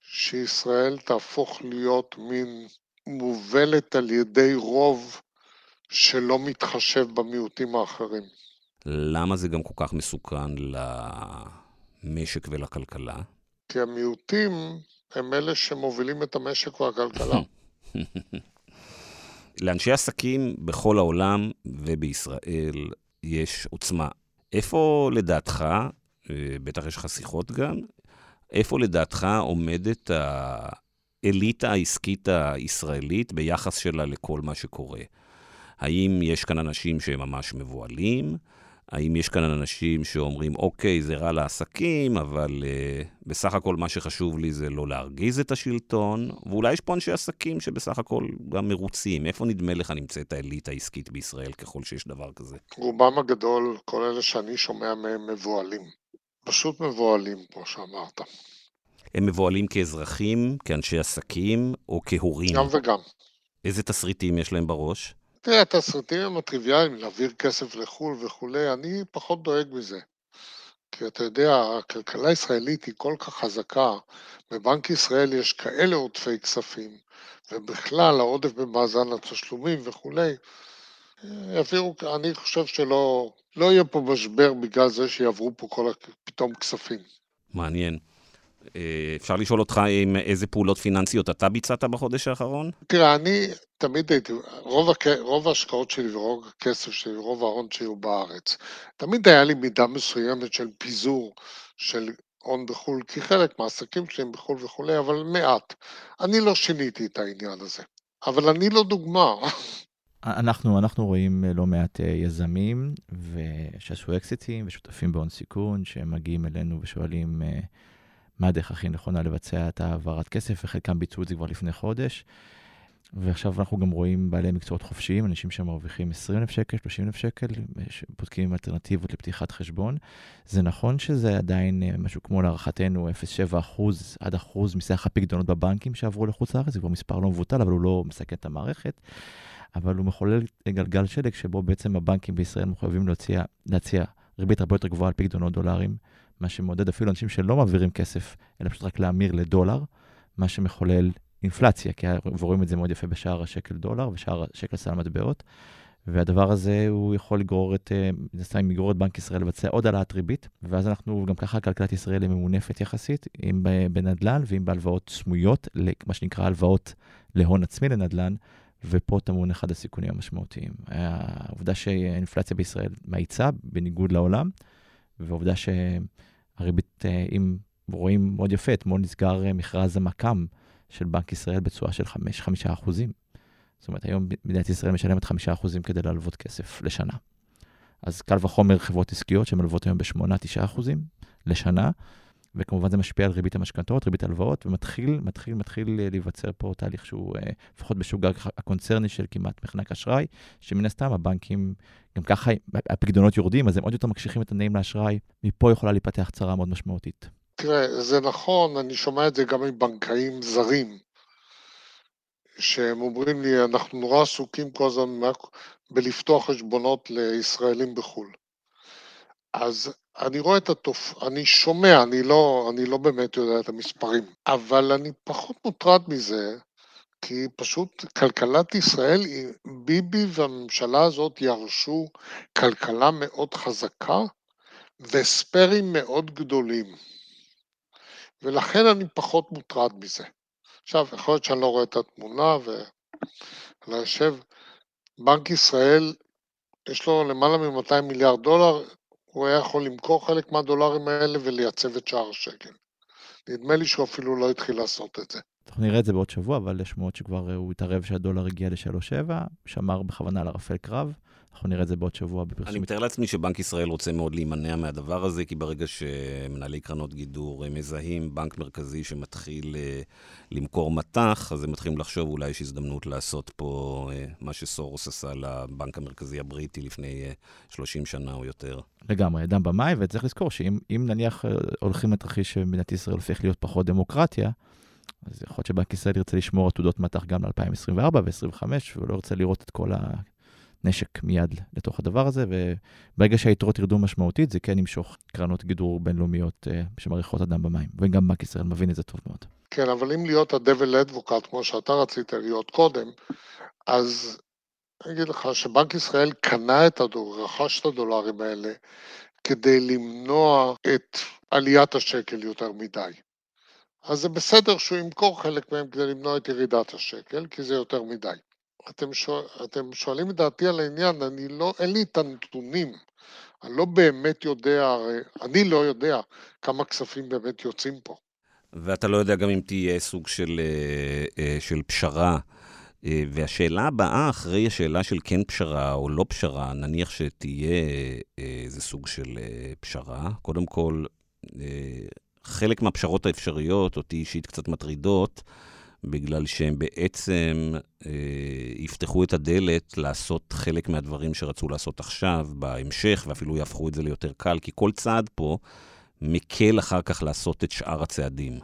שישראל תהפוך להיות מין מובלת על ידי רוב שלא מתחשב במיעוטים האחרים. למה זה גם כל כך מסוכן למשק ולכלכלה? כי המיעוטים הם אלה שמובילים את המשק והכלכלה. לאנשי עסקים בכל העולם ובישראל יש עוצמה. איפה לדעתך, אה, בטח יש לך שיחות גם, איפה לדעתך עומדת האליטה העסקית הישראלית ביחס שלה לכל מה שקורה? האם יש כאן אנשים שהם ממש מבוהלים? האם יש כאן אנשים שאומרים, אוקיי, זה רע לעסקים, אבל uh, בסך הכל מה שחשוב לי זה לא להרגיז את השלטון, ואולי יש פה אנשי עסקים שבסך הכל גם מרוצים. איפה נדמה לך נמצאת האליטה העסקית בישראל ככל שיש דבר כזה? רובם הגדול, כל אלה שאני שומע מהם מבוהלים. פשוט מבוהלים, כמו שאמרת. הם מבוהלים כאזרחים, כאנשי עסקים או כהורים? גם וגם. איזה תסריטים יש להם בראש? תראה, התסריטים הם הטריוויאליים, להעביר כסף לחו"ל וכולי, אני פחות דואג מזה. כי אתה יודע, הכלכלה הישראלית היא כל כך חזקה, בבנק ישראל יש כאלה עודפי כספים, ובכלל העודף במאזן התשלומים וכולי, יעבירו, אני חושב שלא לא יהיה פה משבר בגלל זה שיעברו פה כל פתאום כספים. מעניין. אה, אפשר לשאול אותך עם איזה פעולות פיננסיות אתה ביצעת בחודש האחרון? תראה, אני תמיד הייתי, רוב, הכ... רוב ההשקעות שלי ורוב הכסף שלי ורוב ההון שלי הוא בארץ. תמיד היה לי מידה מסוימת של פיזור של הון בחו"ל, כי חלק מהעסקים שלי הם בחו"ל וכולי, אבל מעט. אני לא שיניתי את העניין הזה. אבל אני לא דוגמה. אנחנו, אנחנו רואים לא מעט אה, יזמים שעשו אקזיטים ושותפים בהון סיכון, שמגיעים אלינו ושואלים אה, מה הדרך הכי נכונה לבצע את העברת כסף, וחלקם ביצעו את זה כבר לפני חודש. ועכשיו אנחנו גם רואים בעלי מקצועות חופשיים, אנשים שמרוויחים 20 אלף שקל, 30 אלף שקל, בודקים אלטרנטיבות לפתיחת חשבון. זה נכון שזה עדיין אה, משהו כמו להערכתנו 0.7 אחוז עד אחוז מסך הפקדונות בבנקים שעברו לחוץ לארץ, זה כבר מספר לא מבוטל, אבל הוא לא מסכן את המערכת. אבל הוא מחולל גלגל שלג שבו בעצם הבנקים בישראל מחויבים להציע, להציע ריבית הרבה יותר גבוהה על פקדונות דולרים, מה שמעודד אפילו אנשים שלא מעבירים כסף, אלא פשוט רק להמיר לדולר, מה שמחולל אינפלציה, כי רואים את זה מאוד יפה בשער השקל דולר ושער השקל סל המטבעות. והדבר הזה, הוא יכול לגרור את, נסיים אה, לגרור את בנק ישראל לבצע עוד העלאת ריבית, ואז אנחנו, גם ככה כלכלת ישראל היא ממונפת יחסית, אם בנדל"ן ואם בהלוואות סמויות, מה שנקרא הלוואות להון עצמי לנדל"ן, ופה טמון אחד הסיכונים המשמעותיים. העובדה שהאינפלציה בישראל מאיצה, בניגוד לעולם, והעובדה שהריבית, אה, אם רואים מאוד יפה, אתמול נסגר אה, מכרז המק"מ של בנק ישראל בתשואה של 5, 5 אחוזים. זאת אומרת, היום מדינת ישראל משלמת 5 אחוזים כדי להלוות כסף לשנה. אז קל וחומר חברות עסקיות שמלוות היום ב-8-9 אחוזים לשנה, וכמובן זה משפיע על ריבית המשכנתאות, ריבית הלוואות, ומתחיל, מתחיל, מתחיל אה, להיווצר פה תהליך שהוא, אה, לפחות בשוק הקונצרני של כמעט מחנק אשראי, שמן הסתם הבנקים, גם ככה הפקדונות יורדים, אז הם עוד יותר מקשיחים את התנאים לאשראי, מפה יכולה להיפתח צרה מאוד משמעותית. תראה, זה נכון, אני שומע את זה גם מבנקאים זרים, שהם אומרים לי, אנחנו נורא עסוקים כל הזמן בלפתוח חשבונות לישראלים בחו"ל. אז אני רואה את התופעה, אני שומע, אני לא, אני לא באמת יודע את המספרים, אבל אני פחות מוטרד מזה, כי פשוט כלכלת ישראל, ביבי והממשלה הזאת ירשו כלכלה מאוד חזקה וספיירים מאוד גדולים. ולכן אני פחות מוטרד מזה. עכשיו, יכול להיות שאני לא רואה את התמונה, ואני יושב, בנק ישראל, יש לו למעלה מ-200 מיליארד דולר, הוא היה יכול למכור חלק מהדולרים האלה ולייצב את שער השקל. נדמה לי שהוא אפילו לא התחיל לעשות את זה. אנחנו נראה את זה בעוד שבוע, אבל יש שמועות שכבר הוא התערב שהדולר הגיע ל-3.7, שמר בכוונה על ערפל קרב. אנחנו נראה את זה בעוד שבוע בפרסום. אני מתאר לעצמי שבנק ישראל רוצה מאוד להימנע מהדבר הזה, כי ברגע שמנהלי קרנות גידור מזהים בנק מרכזי שמתחיל אה, למכור מטח, אז הם מתחילים לחשוב אולי יש הזדמנות לעשות פה אה, מה שסורוס עשה לבנק המרכזי הבריטי לפני 30 אה, שנה או יותר. לגמרי, דם במים, וצריך לזכור שאם נניח הולכים לתרחיש שמדינת ישראל הופך להיות פחות דמוקרטיה, אז יכול להיות שבנק ישראל ירצה לשמור עתודות מטח גם ל-2024 ו-2025, ולא ירצה לראות את כל הנשק מיד לתוך הדבר הזה, וברגע שהיתרות ירדו משמעותית, זה כן ימשוך קרנות גידור בינלאומיות uh, שמריחות אדם במים, וגם בנק ישראל מבין את זה טוב מאוד. כן, אבל אם להיות ה-Devil Advocate, כמו שאתה רצית להיות קודם, אז אני אגיד לך שבנק ישראל קנה את הדולר, רכש את הדולרים האלה, כדי למנוע את עליית השקל יותר מדי. אז זה בסדר שהוא ימכור חלק מהם כדי למנוע את ירידת השקל, כי זה יותר מדי. אתם, שואל, אתם שואלים את דעתי על העניין, אני לא, אין לי את הנתונים. אני לא באמת יודע, אני לא יודע כמה כספים באמת יוצאים פה. ואתה לא יודע גם אם תהיה סוג של, אה, אה, של פשרה. אה, והשאלה הבאה, אחרי השאלה של כן פשרה או לא פשרה, נניח שתהיה איזה סוג של פשרה. קודם כל, חלק מהפשרות האפשריות, אותי אישית קצת מטרידות, בגלל שהם בעצם אה, יפתחו את הדלת לעשות חלק מהדברים שרצו לעשות עכשיו, בהמשך, ואפילו יהפכו את זה ליותר קל, כי כל צעד פה מקל אחר כך לעשות את שאר הצעדים.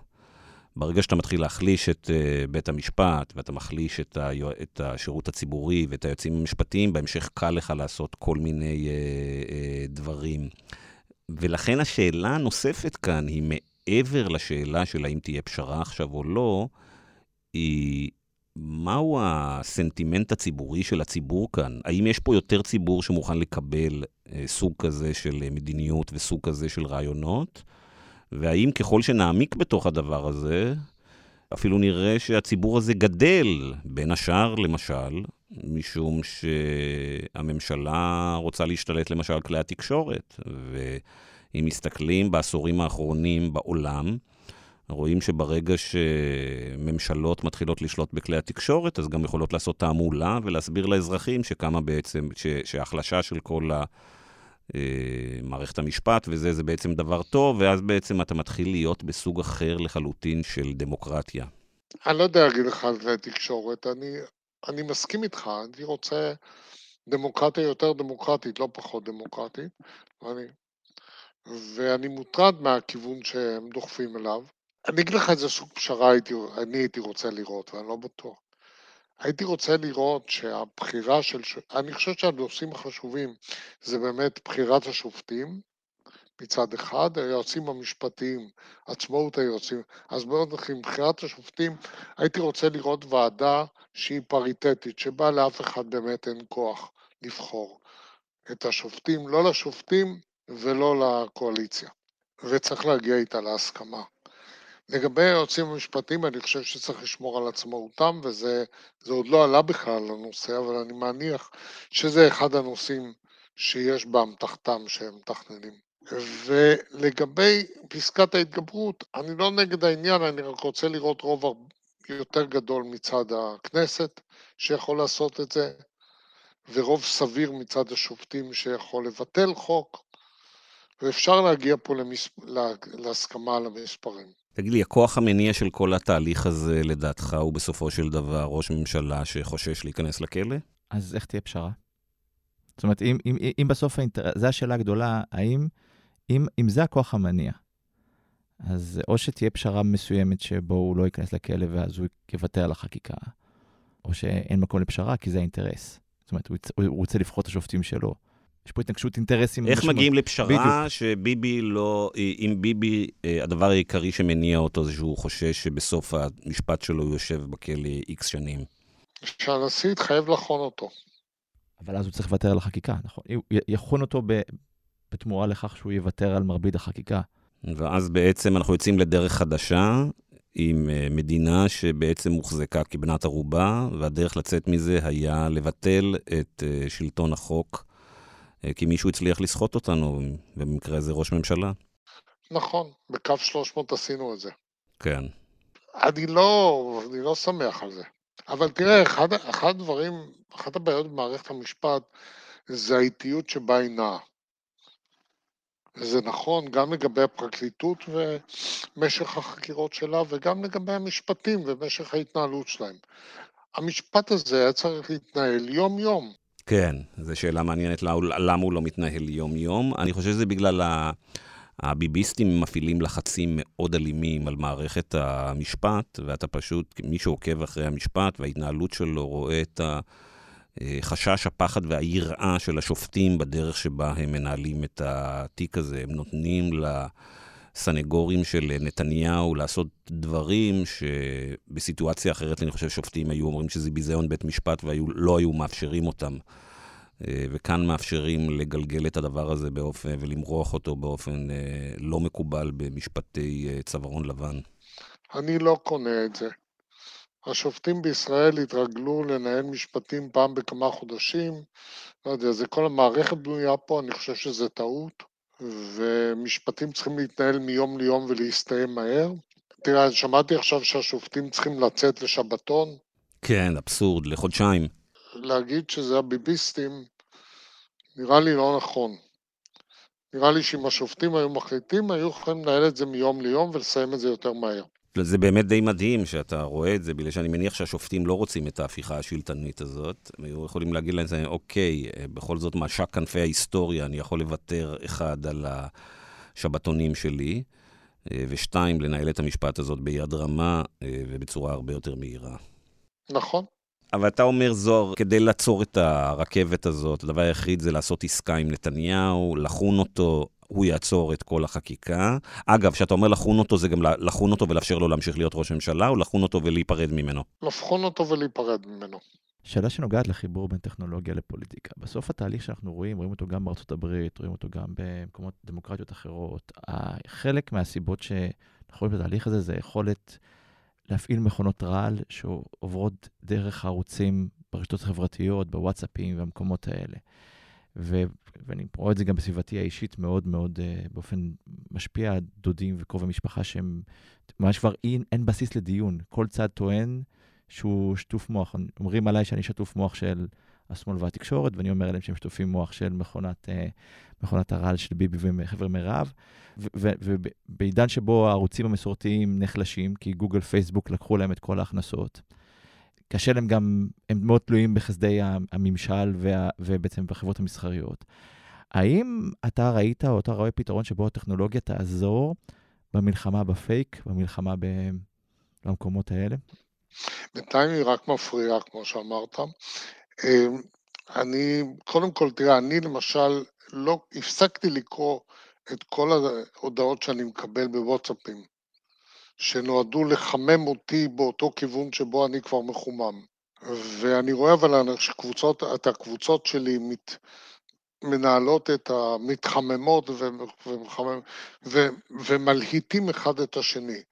ברגע שאתה מתחיל להחליש את uh, בית המשפט, ואתה מחליש את, ה, את השירות הציבורי ואת היועצים המשפטיים, בהמשך קל לך לעשות כל מיני uh, uh, דברים. ולכן השאלה הנוספת כאן היא מעבר לשאלה של האם תהיה פשרה עכשיו או לא, היא מהו הסנטימנט הציבורי של הציבור כאן? האם יש פה יותר ציבור שמוכן לקבל אה, סוג כזה של מדיניות וסוג כזה של רעיונות? והאם ככל שנעמיק בתוך הדבר הזה, אפילו נראה שהציבור הזה גדל, בין השאר, למשל, משום שהממשלה רוצה להשתלט למשל על כלי התקשורת. ואם מסתכלים בעשורים האחרונים בעולם, רואים שברגע שממשלות מתחילות לשלוט בכלי התקשורת, אז גם יכולות לעשות תעמולה ולהסביר לאזרחים שכמה בעצם, ש, שההחלשה של כל ה... אה, מערכת המשפט, וזה זה בעצם דבר טוב, ואז בעצם אתה מתחיל להיות בסוג אחר לחלוטין של דמוקרטיה. אני לא יודע להגיד לך על זה תקשורת, אני, אני מסכים איתך, אני רוצה דמוקרטיה יותר דמוקרטית, לא פחות דמוקרטית, ואני, ואני מוטרד מהכיוון שהם דוחפים אליו. אני אגיד לך איזה סוג פשרה הייתי, אני הייתי רוצה לראות, ואני לא בטוח. הייתי רוצה לראות שהבחירה של, אני חושב שהנושאים החשובים זה באמת בחירת השופטים מצד אחד, היועצים המשפטיים, עצמאות היועצים. אז מאוד נתחיל, בחירת השופטים, הייתי רוצה לראות ועדה שהיא פריטטית, שבה לאף אחד באמת אין כוח לבחור את השופטים, לא לשופטים ולא לקואליציה. וצריך להגיע איתה להסכמה. לגבי היועצים המשפטיים, אני חושב שצריך לשמור על עצמאותם, וזה עוד לא עלה בכלל לנושא, אבל אני מניח שזה אחד הנושאים שיש באמתחתם שהם מתכננים. ולגבי פסקת ההתגברות, אני לא נגד העניין, אני רק רוצה לראות רוב יותר גדול מצד הכנסת שיכול לעשות את זה, ורוב סביר מצד השופטים שיכול לבטל חוק, ואפשר להגיע פה למס... להסכמה על המספרים. תגיד לי, הכוח המניע של כל התהליך הזה, לדעתך, הוא בסופו של דבר ראש ממשלה שחושש להיכנס לכלא? אז איך תהיה פשרה? זאת אומרת, אם, אם, אם בסוף, האינטר... זו השאלה הגדולה, האם, אם, אם זה הכוח המניע, אז או שתהיה פשרה מסוימת שבו הוא לא ייכנס לכלא ואז הוא יוותר על החקיקה, או שאין מקום לפשרה כי זה האינטרס. זאת אומרת, הוא, הוא רוצה לבחור את השופטים שלו. יש פה התנגשות אינטרסים. איך מגיעים לפשרה בדיוק. שביבי לא, אם ביבי, אה, הדבר העיקרי שמניע אותו זה שהוא חושש שבסוף המשפט שלו הוא יושב בכלא איקס שנים? שהנשיא יתחייב לחון אותו. אבל אז הוא צריך לוותר על החקיקה, נכון? יחון אותו ב, בתמורה לכך שהוא יוותר על מרבית החקיקה. ואז בעצם אנחנו יוצאים לדרך חדשה, עם אה, מדינה שבעצם הוחזקה כבנת ערובה, והדרך לצאת מזה היה לבטל את אה, שלטון החוק אה, כי מישהו הצליח לסחוט אותנו, במקרה הזה ראש ממשלה. נכון, בקו 300 עשינו את זה. כן. אני לא, אני לא שמח על זה. אבל תראה, אחד, אחד הדברים, אחת הבעיות במערכת המשפט זה האיטיות שבה היא נעה. זה נכון גם לגבי הפרקליטות ומשך החקירות שלה, וגם לגבי המשפטים ומשך ההתנהלות שלהם. המשפט הזה היה צריך להתנהל יום-יום. כן, זו שאלה מעניינת למה הוא לא מתנהל יום-יום. אני חושב שזה בגלל. הביביסטים מפעילים לחצים מאוד אלימים על מערכת המשפט, ואתה פשוט, מי שעוקב אחרי המשפט וההתנהלות שלו רואה את החשש, הפחד והיראה של השופטים בדרך שבה הם מנהלים את התיק הזה. הם נותנים לסנגורים של נתניהו לעשות דברים שבסיטואציה אחרת אני חושב שופטים היו אומרים שזה ביזיון בית משפט ולא היו מאפשרים אותם. אה, וכאן מאפשרים לגלגל את הדבר הזה באופן, ולמרוח אותו באופן אה, לא מקובל במשפטי אה, צווארון לבן. אני לא קונה את זה. השופטים בישראל התרגלו לנהל משפטים פעם בכמה חודשים, לא יודע, זה כל המערכת בנויה פה, אני חושב שזה טעות, ומשפטים צריכים להתנהל מיום ליום ולהסתיים מהר. תראה, שמעתי עכשיו שהשופטים צריכים לצאת לשבתון. כן, אבסורד, לחודשיים. להגיד שזה הביביסטים, נראה לי לא נכון. נראה לי שאם השופטים היו מחליטים, היו יכולים לנהל את זה מיום ליום ולסיים את זה יותר מהר. זה באמת די מדהים שאתה רואה את זה, בגלל שאני מניח שהשופטים לא רוצים את ההפיכה השלטנית הזאת. הם היו יכולים להגיד להם, אוקיי, בכל זאת משק כנפי ההיסטוריה, אני יכול לוותר אחד על השבתונים שלי, אה, ושתיים, לנהל את המשפט הזאת ביד רמה ובצורה הרבה יותר מהירה. נכון. אבל אתה אומר, זוהר, כדי לעצור את הרכבת הזאת, הדבר היחיד זה לעשות עסקה עם נתניהו, לחון אותו, הוא יעצור את כל החקיקה. אגב, כשאתה אומר לחון אותו, זה גם לחון אותו ולאפשר לו להמשיך להיות ראש ממשלה, או לחון אותו ולהיפרד ממנו? לחון אותו ולהיפרד ממנו. שאלה שנוגעת לחיבור בין טכנולוגיה לפוליטיקה. בסוף התהליך שאנחנו רואים, רואים אותו גם בארצות הברית, רואים אותו גם במקומות דמוקרטיות אחרות. חלק מהסיבות שאנחנו רואים בתהליך הזה זה יכולת להפעיל מכונות רעל שעוברות דרך הערוצים ברשתות החברתיות, בוואטסאפים והמקומות האלה. ו- ואני רואה את זה גם בסביבתי האישית מאוד מאוד uh, באופן משפיע, דודים וקרובי משפחה שהם, ממש כבר אין, אין בסיס לדיון. כל צד טוען שהוא שטוף מוח. אומרים עליי שאני שטוף מוח של השמאל והתקשורת, ואני אומר עליהם שהם שטופים מוח של מכונת, uh, מכונת הרעל של ביבי וחבר מרעב. ובעידן שבו הערוצים המסורתיים נחלשים, כי גוגל, פייסבוק לקחו להם את כל ההכנסות, קשה להם גם, הם מאוד תלויים בחסדי הממשל וה, ובעצם בחברות המסחריות. האם אתה ראית או אתה רואה פתרון שבו הטכנולוגיה תעזור במלחמה בפייק, במלחמה במקומות האלה? בינתיים היא רק מפריעה, כמו שאמרת. אמ, אני, קודם כל, תראה, אני למשל לא, הפסקתי לקרוא את כל ההודעות שאני מקבל בוואטסאפים, שנועדו לחמם אותי באותו כיוון שבו אני כבר מחומם. ואני רואה אבל שקבוצות, את הקבוצות שלי מת, מנהלות את המתחממות ומחמם, ו, ומלהיטים אחד את השני.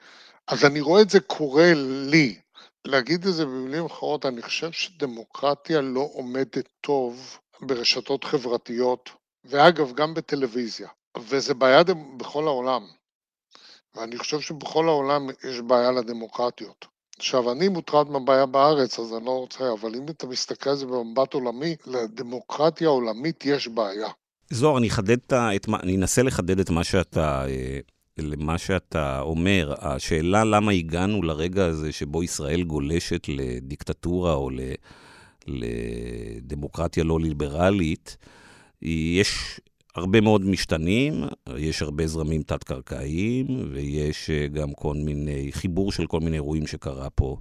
אז אני רואה את זה קורה לי. להגיד את זה במילים אחרות, אני חושב שדמוקרטיה לא עומדת טוב ברשתות חברתיות, ואגב, גם בטלוויזיה. וזה בעיה בכל העולם. ואני חושב שבכל העולם יש בעיה לדמוקרטיות. עכשיו, אני מוטרד מהבעיה בארץ, אז אני לא רוצה, אבל אם אתה מסתכל על זה במבט עולמי, לדמוקרטיה העולמית יש בעיה. זוהר, אני אחדד את, אני אנסה לחדד את מה שאתה, אה, למה שאתה אומר. השאלה למה הגענו לרגע הזה שבו ישראל גולשת לדיקטטורה או לדמוקרטיה לא ליברלית, יש הרבה מאוד משתנים, יש הרבה זרמים תת-קרקעיים, ויש אה, גם כל מיני, חיבור של כל מיני אירועים שקרה פה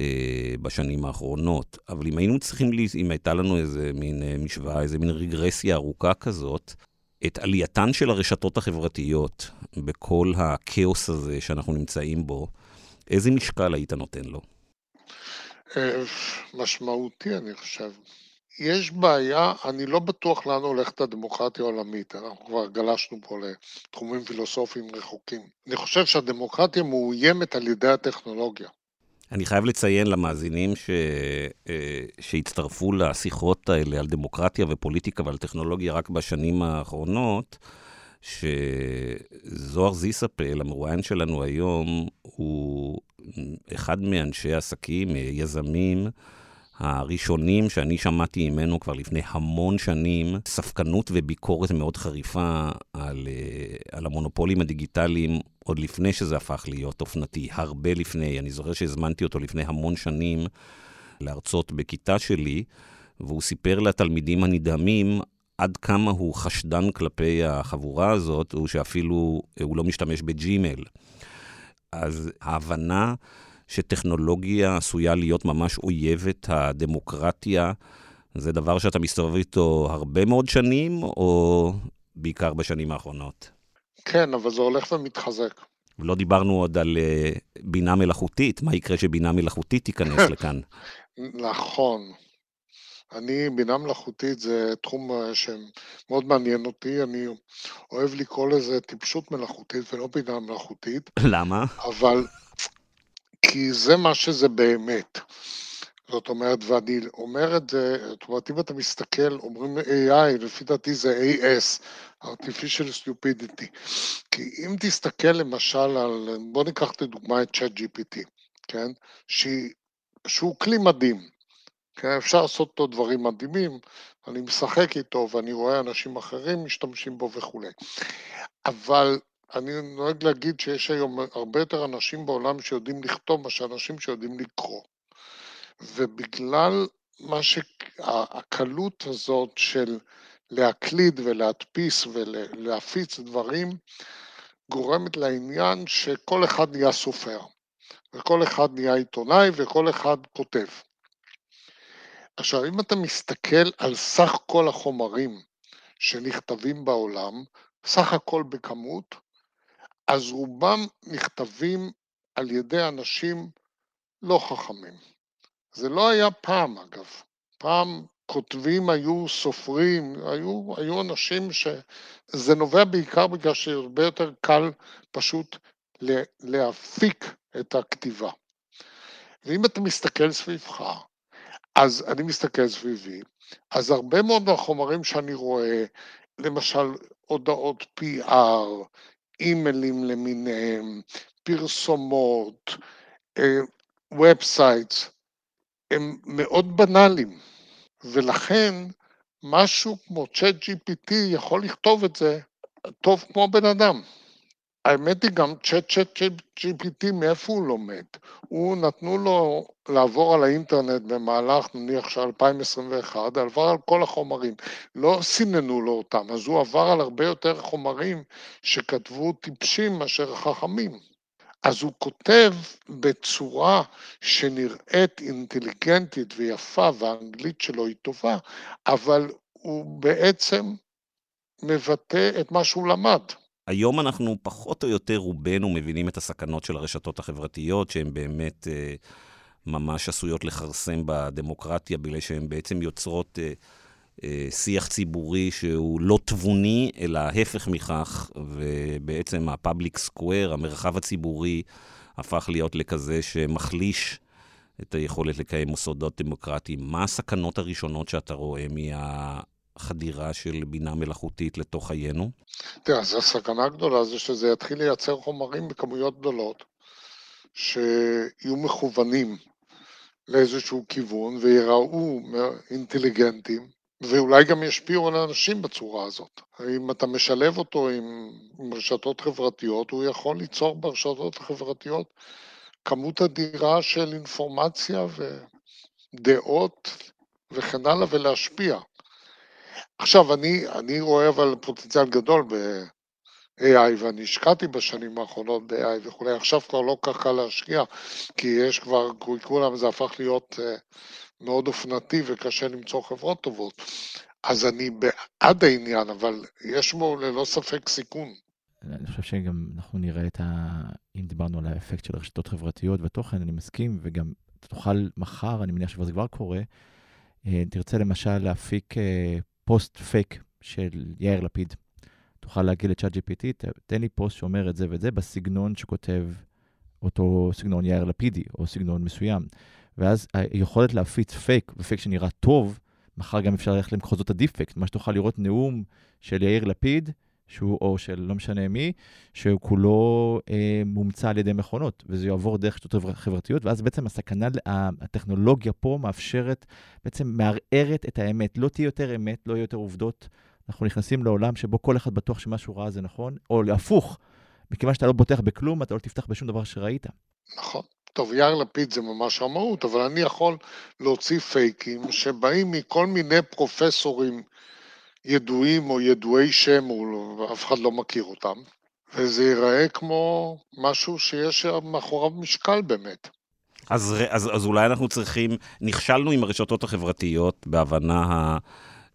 אה, בשנים האחרונות. אבל אם היינו צריכים, אם הייתה לנו איזה מין אה, משוואה, איזה מין רגרסיה ארוכה כזאת, את עלייתן של הרשתות החברתיות בכל הכאוס הזה שאנחנו נמצאים בו, איזה משקל היית נותן לו? אה, משמעותי, אני חושב. יש בעיה, אני לא בטוח לאן הולכת הדמוקרטיה העולמית, אנחנו כבר גלשנו פה לתחומים פילוסופיים רחוקים. אני חושב שהדמוקרטיה מאוימת על ידי הטכנולוגיה. אני חייב לציין למאזינים ש... אה, שהצטרפו לשיחות האלה על דמוקרטיה ופוליטיקה ועל טכנולוגיה רק בשנים האחרונות, שזוהר זיסאפל, המרואיין שלנו היום, הוא אחד מאנשי עסקים, יזמים, הראשונים שאני שמעתי ממנו כבר לפני המון שנים, ספקנות וביקורת מאוד חריפה על, אה, על המונופולים הדיגיטליים, עוד לפני שזה הפך להיות אופנתי, הרבה לפני. אני זוכר שהזמנתי אותו לפני המון שנים להרצות בכיתה שלי, והוא סיפר לתלמידים הנדהמים עד כמה הוא חשדן כלפי החבורה הזאת, הוא שאפילו הוא לא משתמש בג'ימל. אז ההבנה שטכנולוגיה עשויה להיות ממש אויבת הדמוקרטיה, זה דבר שאתה מסתובב איתו הרבה מאוד שנים, או בעיקר בשנים האחרונות? כן, אבל זה הולך ומתחזק. ולא דיברנו עוד על uh, בינה מלאכותית, מה יקרה שבינה מלאכותית תיכנס לכאן? נכון. אני, בינה מלאכותית זה תחום אה, שמאוד מעניין אותי, אני אוהב לקרוא לזה טיפשות מלאכותית ולא בינה מלאכותית. למה? אבל כי זה מה שזה באמת. זאת אומרת, ואני אומר את זה, זאת אומרת, אם אתה מסתכל, אומרים AI, לפי דעתי זה AS, artificial stupidity. כי אם תסתכל למשל על, בוא ניקח את הדוגמה את ChatGPT, כן? שהיא, שהוא כלי מדהים. כן? אפשר לעשות אותו דברים מדהימים, אני משחק איתו ואני רואה אנשים אחרים משתמשים בו וכולי. אבל אני נוהג להגיד שיש היום הרבה יותר אנשים בעולם שיודעים לכתוב מאשר אנשים שיודעים לקרוא. ובגלל מה ש... הקלות הזאת של להקליד ולהדפיס ולהפיץ דברים, גורמת לעניין שכל אחד נהיה סופר, וכל אחד נהיה עיתונאי וכל אחד כותב. עכשיו, אם אתה מסתכל על סך כל החומרים שנכתבים בעולם, סך הכל בכמות, אז רובם נכתבים על ידי אנשים לא חכמים. זה לא היה פעם, אגב. פעם כותבים היו סופרים, היו, היו אנשים שזה נובע בעיקר בגלל שהרבה יותר קל פשוט להפיק את הכתיבה. ואם אתה מסתכל סביבך, אז אני מסתכל סביבי, אז הרבה מאוד מהחומרים שאני רואה, למשל הודעות PR, אימיילים למיניהם, פרסומות, ובסייטס, אה, הם מאוד בנאליים, ולכן משהו כמו צ'אט GPT יכול לכתוב את זה טוב כמו בן אדם. האמת היא גם צ'אט צ'אט GPT, מאיפה הוא לומד? הוא נתנו לו לעבור על האינטרנט במהלך נניח של 2021, עבר על כל החומרים, לא סיננו לו אותם, אז הוא עבר על הרבה יותר חומרים שכתבו טיפשים מאשר חכמים. אז הוא כותב בצורה שנראית אינטליגנטית ויפה, והאנגלית שלו היא טובה, אבל הוא בעצם מבטא את מה שהוא למד. היום אנחנו פחות או יותר רובנו מבינים את הסכנות של הרשתות החברתיות, שהן באמת אה, ממש עשויות לכרסם בדמוקרטיה, בגלל שהן בעצם יוצרות אה, אה, שיח ציבורי שהוא לא תבוני, אלא ההפך מכך, ובעצם הפאבליק סקוואר, המרחב הציבורי, הפך להיות לכזה שמחליש את היכולת לקיים מוסדות דמוקרטיים. מה הסכנות הראשונות שאתה רואה מהחדירה של בינה מלאכותית לתוך חיינו? תראה, אז הסכנה הגדולה זה שזה יתחיל לייצר חומרים בכמויות גדולות, שיהיו מכוונים לאיזשהו כיוון ויראו אינטליגנטים, ואולי גם ישפיעו על האנשים בצורה הזאת. אם אתה משלב אותו עם, עם רשתות חברתיות, הוא יכול ליצור ברשתות החברתיות כמות אדירה של אינפורמציה ודעות וכן הלאה ולהשפיע. עכשיו, אני, אני רואה אבל פוטנציאל גדול ב-AI, ואני השקעתי בשנים האחרונות ב-AI וכולי, עכשיו כבר לא כך קל להשקיע, כי יש כבר, כולם זה הפך להיות uh, מאוד אופנתי וקשה למצוא חברות טובות. אז אני בעד העניין, אבל יש בו ללא ספק סיכון. אני חושב שגם אנחנו נראה את ה... אם דיברנו על האפקט של רשתות חברתיות ותוכן, אני מסכים, וגם תוכל מחר, אני מניח שזה כבר קורה, אה, תרצה למשל להפיק אה, פוסט פייק של יאיר לפיד. תוכל להגיד לצ'אט GPT, תן לי פוסט שאומר את זה ואת זה בסגנון שכותב אותו סגנון יאיר לפידי, או סגנון מסוים. ואז היכולת להפיץ פייק, ופייק שנראה טוב, מחר גם אפשר ללכת למחוזות ה deepfake, מה שתוכל לראות נאום של יאיר לפיד, שהוא, או של לא משנה מי, שהוא כולו אה, מומצא על ידי מכונות, וזה יעבור דרך שטות חברתיות, ואז בעצם הסכנה, הטכנולוגיה פה מאפשרת, בעצם מערערת את האמת. לא תהיה יותר אמת, לא יהיו יותר עובדות. אנחנו נכנסים לעולם שבו כל אחד בטוח שמשהו רע זה נכון, או להפוך, מכיוון שאתה לא בוטח בכלום, אתה לא תפתח בשום דבר שראית. נכון. טוב, יאיר לפיד זה ממש רמאות, אבל אני יכול להוציא פייקים שבאים מכל מיני פרופסורים ידועים או ידועי שם, או אף אחד לא מכיר אותם, וזה ייראה כמו משהו שיש מאחוריו משקל באמת. אז, אז, אז אולי אנחנו צריכים, נכשלנו עם הרשתות החברתיות בהבנה ה...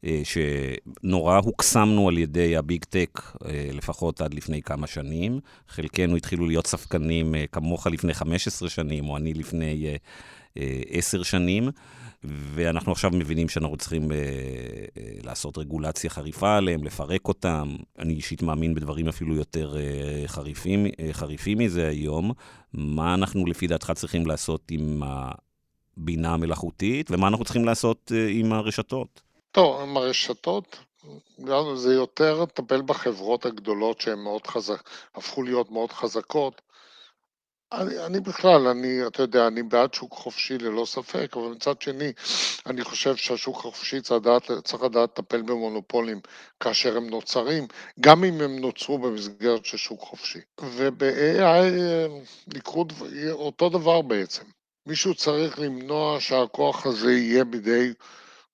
אה, שנורא הוקסמנו על ידי הביג טק, אה, לפחות עד לפני כמה שנים. חלקנו התחילו להיות ספקנים אה, כמוך לפני 15 שנים, או אני לפני 10 שנים. ואנחנו עכשיו מבינים שאנחנו צריכים אה, אה, לעשות רגולציה חריפה עליהם, לפרק אותם. אני אישית מאמין בדברים אפילו יותר אה, חריפים, אה, חריפים מזה היום. מה אנחנו לפי דעתך צריכים לעשות עם הבינה המלאכותית, ומה אנחנו צריכים לעשות אה, עם הרשתות? טוב, עם הרשתות, זה יותר לטפל בחברות הגדולות שהן מאוד חזק, הפכו להיות מאוד חזקות. אני, אני בכלל, אני, אתה יודע, אני בעד שוק חופשי ללא ספק, אבל מצד שני, אני חושב שהשוק החופשי צריך לדעת, לטפל במונופולים כאשר הם נוצרים, גם אם הם נוצרו במסגרת של שוק חופשי. וב-AI אה, יקרו אותו דבר בעצם. מישהו צריך למנוע שהכוח הזה יהיה בידי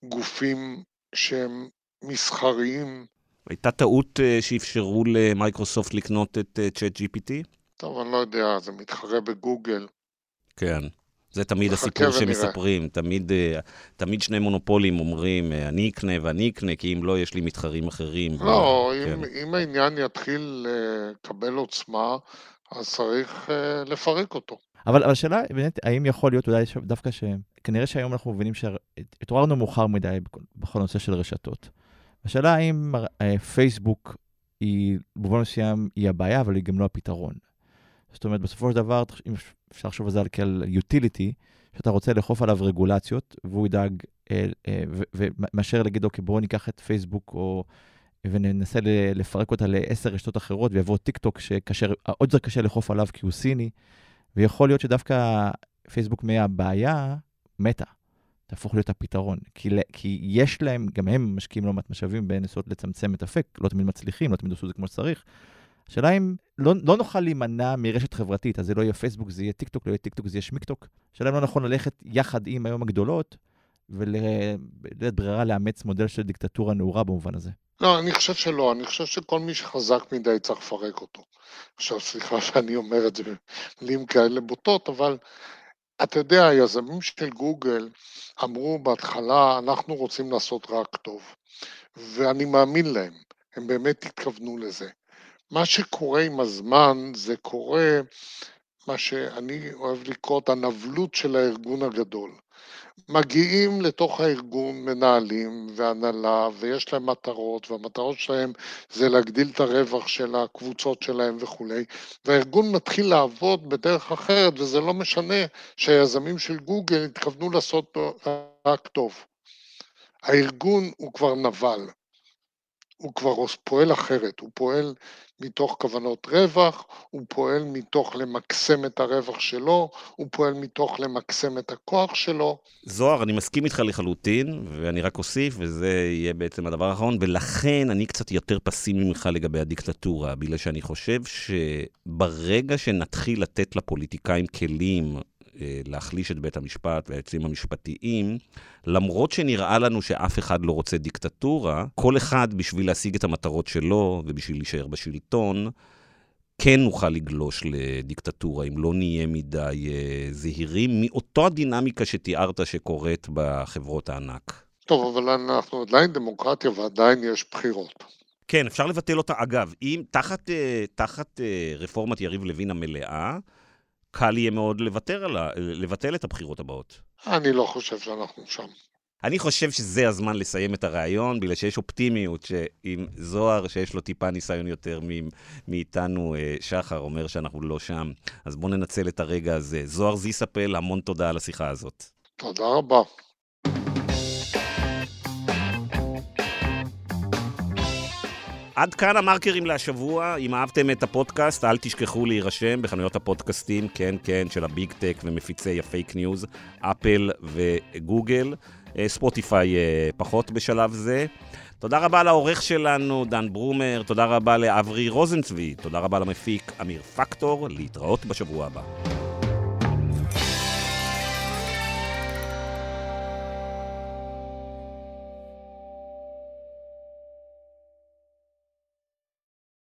גופים שהם מסחריים. הייתה טעות uh, שאפשרו למייקרוסופט לקנות את צ'אט uh, GPT? טוב, אני לא יודע, זה מתחרה בגוגל. כן. זה תמיד הסיפור שמספרים, תמיד, uh, תמיד שני מונופולים אומרים, uh, אני אקנה ואני אקנה, כי אם לא, יש לי מתחרים אחרים. לא, ו... אם, כן. אם העניין יתחיל לקבל עוצמה, אז צריך לפרק אותו. אבל השאלה, באמת, האם יכול להיות אולי דווקא ש... כנראה שהיום אנחנו מבינים שהתעוררנו מאוחר מדי בכל נושא של רשתות. השאלה האם פייסבוק היא, במובן מסוים, היא הבעיה, אבל היא גם לא הפתרון. זאת אומרת, בסופו של דבר, אם אפשר לחשוב על זה כעל utility, שאתה רוצה לאכוף עליו רגולציות, והוא ידאג, אה, אה, ומאשר להגיד, אוקיי, בואו ניקח את פייסבוק, או, וננסה לפרק אותה לעשר רשתות אחרות, ויבוא טיק טוק, שעוד יותר קשה לאכוף עליו כי הוא סיני, ויכול להיות שדווקא פייסבוק מהבעיה מתה. תהפוך להיות הפתרון. כי, כי יש להם, גם הם משקיעים לא מעט משאבים בניסיונות לצמצם את הפק, לא תמיד מצליחים, לא תמיד עשו את זה כמו שצריך. השאלה אם לא, לא נוכל להימנע מרשת חברתית, אז זה לא יהיה פייסבוק, זה יהיה טיק טוק, לא יהיה טיק טוק, זה יהיה שמיקטוק. השאלה אם לא נכון ללכת יחד עם היום הגדולות, ולית ברירה לאמץ מודל של דיקטטורה נאורה במובן הזה. לא, אני חושב שלא, אני חושב שכל מי שחזק מדי צריך לפרק אותו. עכשיו, סליחה שאני אומר את זה במילים כאלה בוטות, אבל אתה יודע, היזמים של גוגל אמרו בהתחלה, אנחנו רוצים לעשות רק טוב, ואני מאמין להם, הם באמת התכוונו לזה. מה שקורה עם הזמן, זה קורה מה שאני אוהב לקרוא את הנבלות של הארגון הגדול. מגיעים לתוך הארגון מנהלים והנהלה ויש להם מטרות והמטרות שלהם זה להגדיל את הרווח של הקבוצות שלהם וכולי והארגון מתחיל לעבוד בדרך אחרת וזה לא משנה שהיזמים של גוגל התכוונו לעשות רק טוב. הארגון הוא כבר נבל, הוא כבר פועל אחרת, הוא פועל מתוך כוונות רווח, הוא פועל מתוך למקסם את הרווח שלו, הוא פועל מתוך למקסם את הכוח שלו. זוהר, אני מסכים איתך לחלוטין, ואני רק אוסיף, וזה יהיה בעצם הדבר האחרון, ולכן אני קצת יותר פסימי ממך לגבי הדיקטטורה, בגלל שאני חושב שברגע שנתחיל לתת לפוליטיקאים כלים להחליש את בית המשפט והיועצים המשפטיים, למרות שנראה לנו שאף אחד לא רוצה דיקטטורה, כל אחד בשביל להשיג את המטרות שלו ובשביל להישאר בשלטון, כן נוכל לגלוש לדיקטטורה, אם לא נהיה מדי uh, זהירים, מאותו הדינמיקה שתיארת שקורית בחברות הענק. טוב, אבל אנחנו עדיין דמוקרטיה ועדיין יש בחירות. כן, אפשר לבטל אותה. אגב, אם תחת, uh, תחת רפורמת יריב לוין המלאה, קל יהיה מאוד לוותר על ה... לבטל את הבחירות הבאות. אני לא חושב שאנחנו שם. אני חושב שזה הזמן לסיים את הרעיון, בגלל שיש אופטימיות שעם זוהר, שיש לו טיפה ניסיון יותר מאיתנו, אה, שחר אומר שאנחנו לא שם. אז בואו ננצל את הרגע הזה. זוהר זיספל, המון תודה על השיחה הזאת. תודה רבה. עד כאן המרקרים להשבוע. אם אהבתם את הפודקאסט, אל תשכחו להירשם בחנויות הפודקאסטים, כן, כן, של ה big tech ומפיצי הפייק ניוז, אפל וגוגל. אה, ספוטיפיי אה, פחות בשלב זה. תודה רבה לעורך שלנו, דן ברומר, תודה רבה לאברי רוזנצבי, תודה רבה למפיק אמיר פקטור, להתראות בשבוע הבא.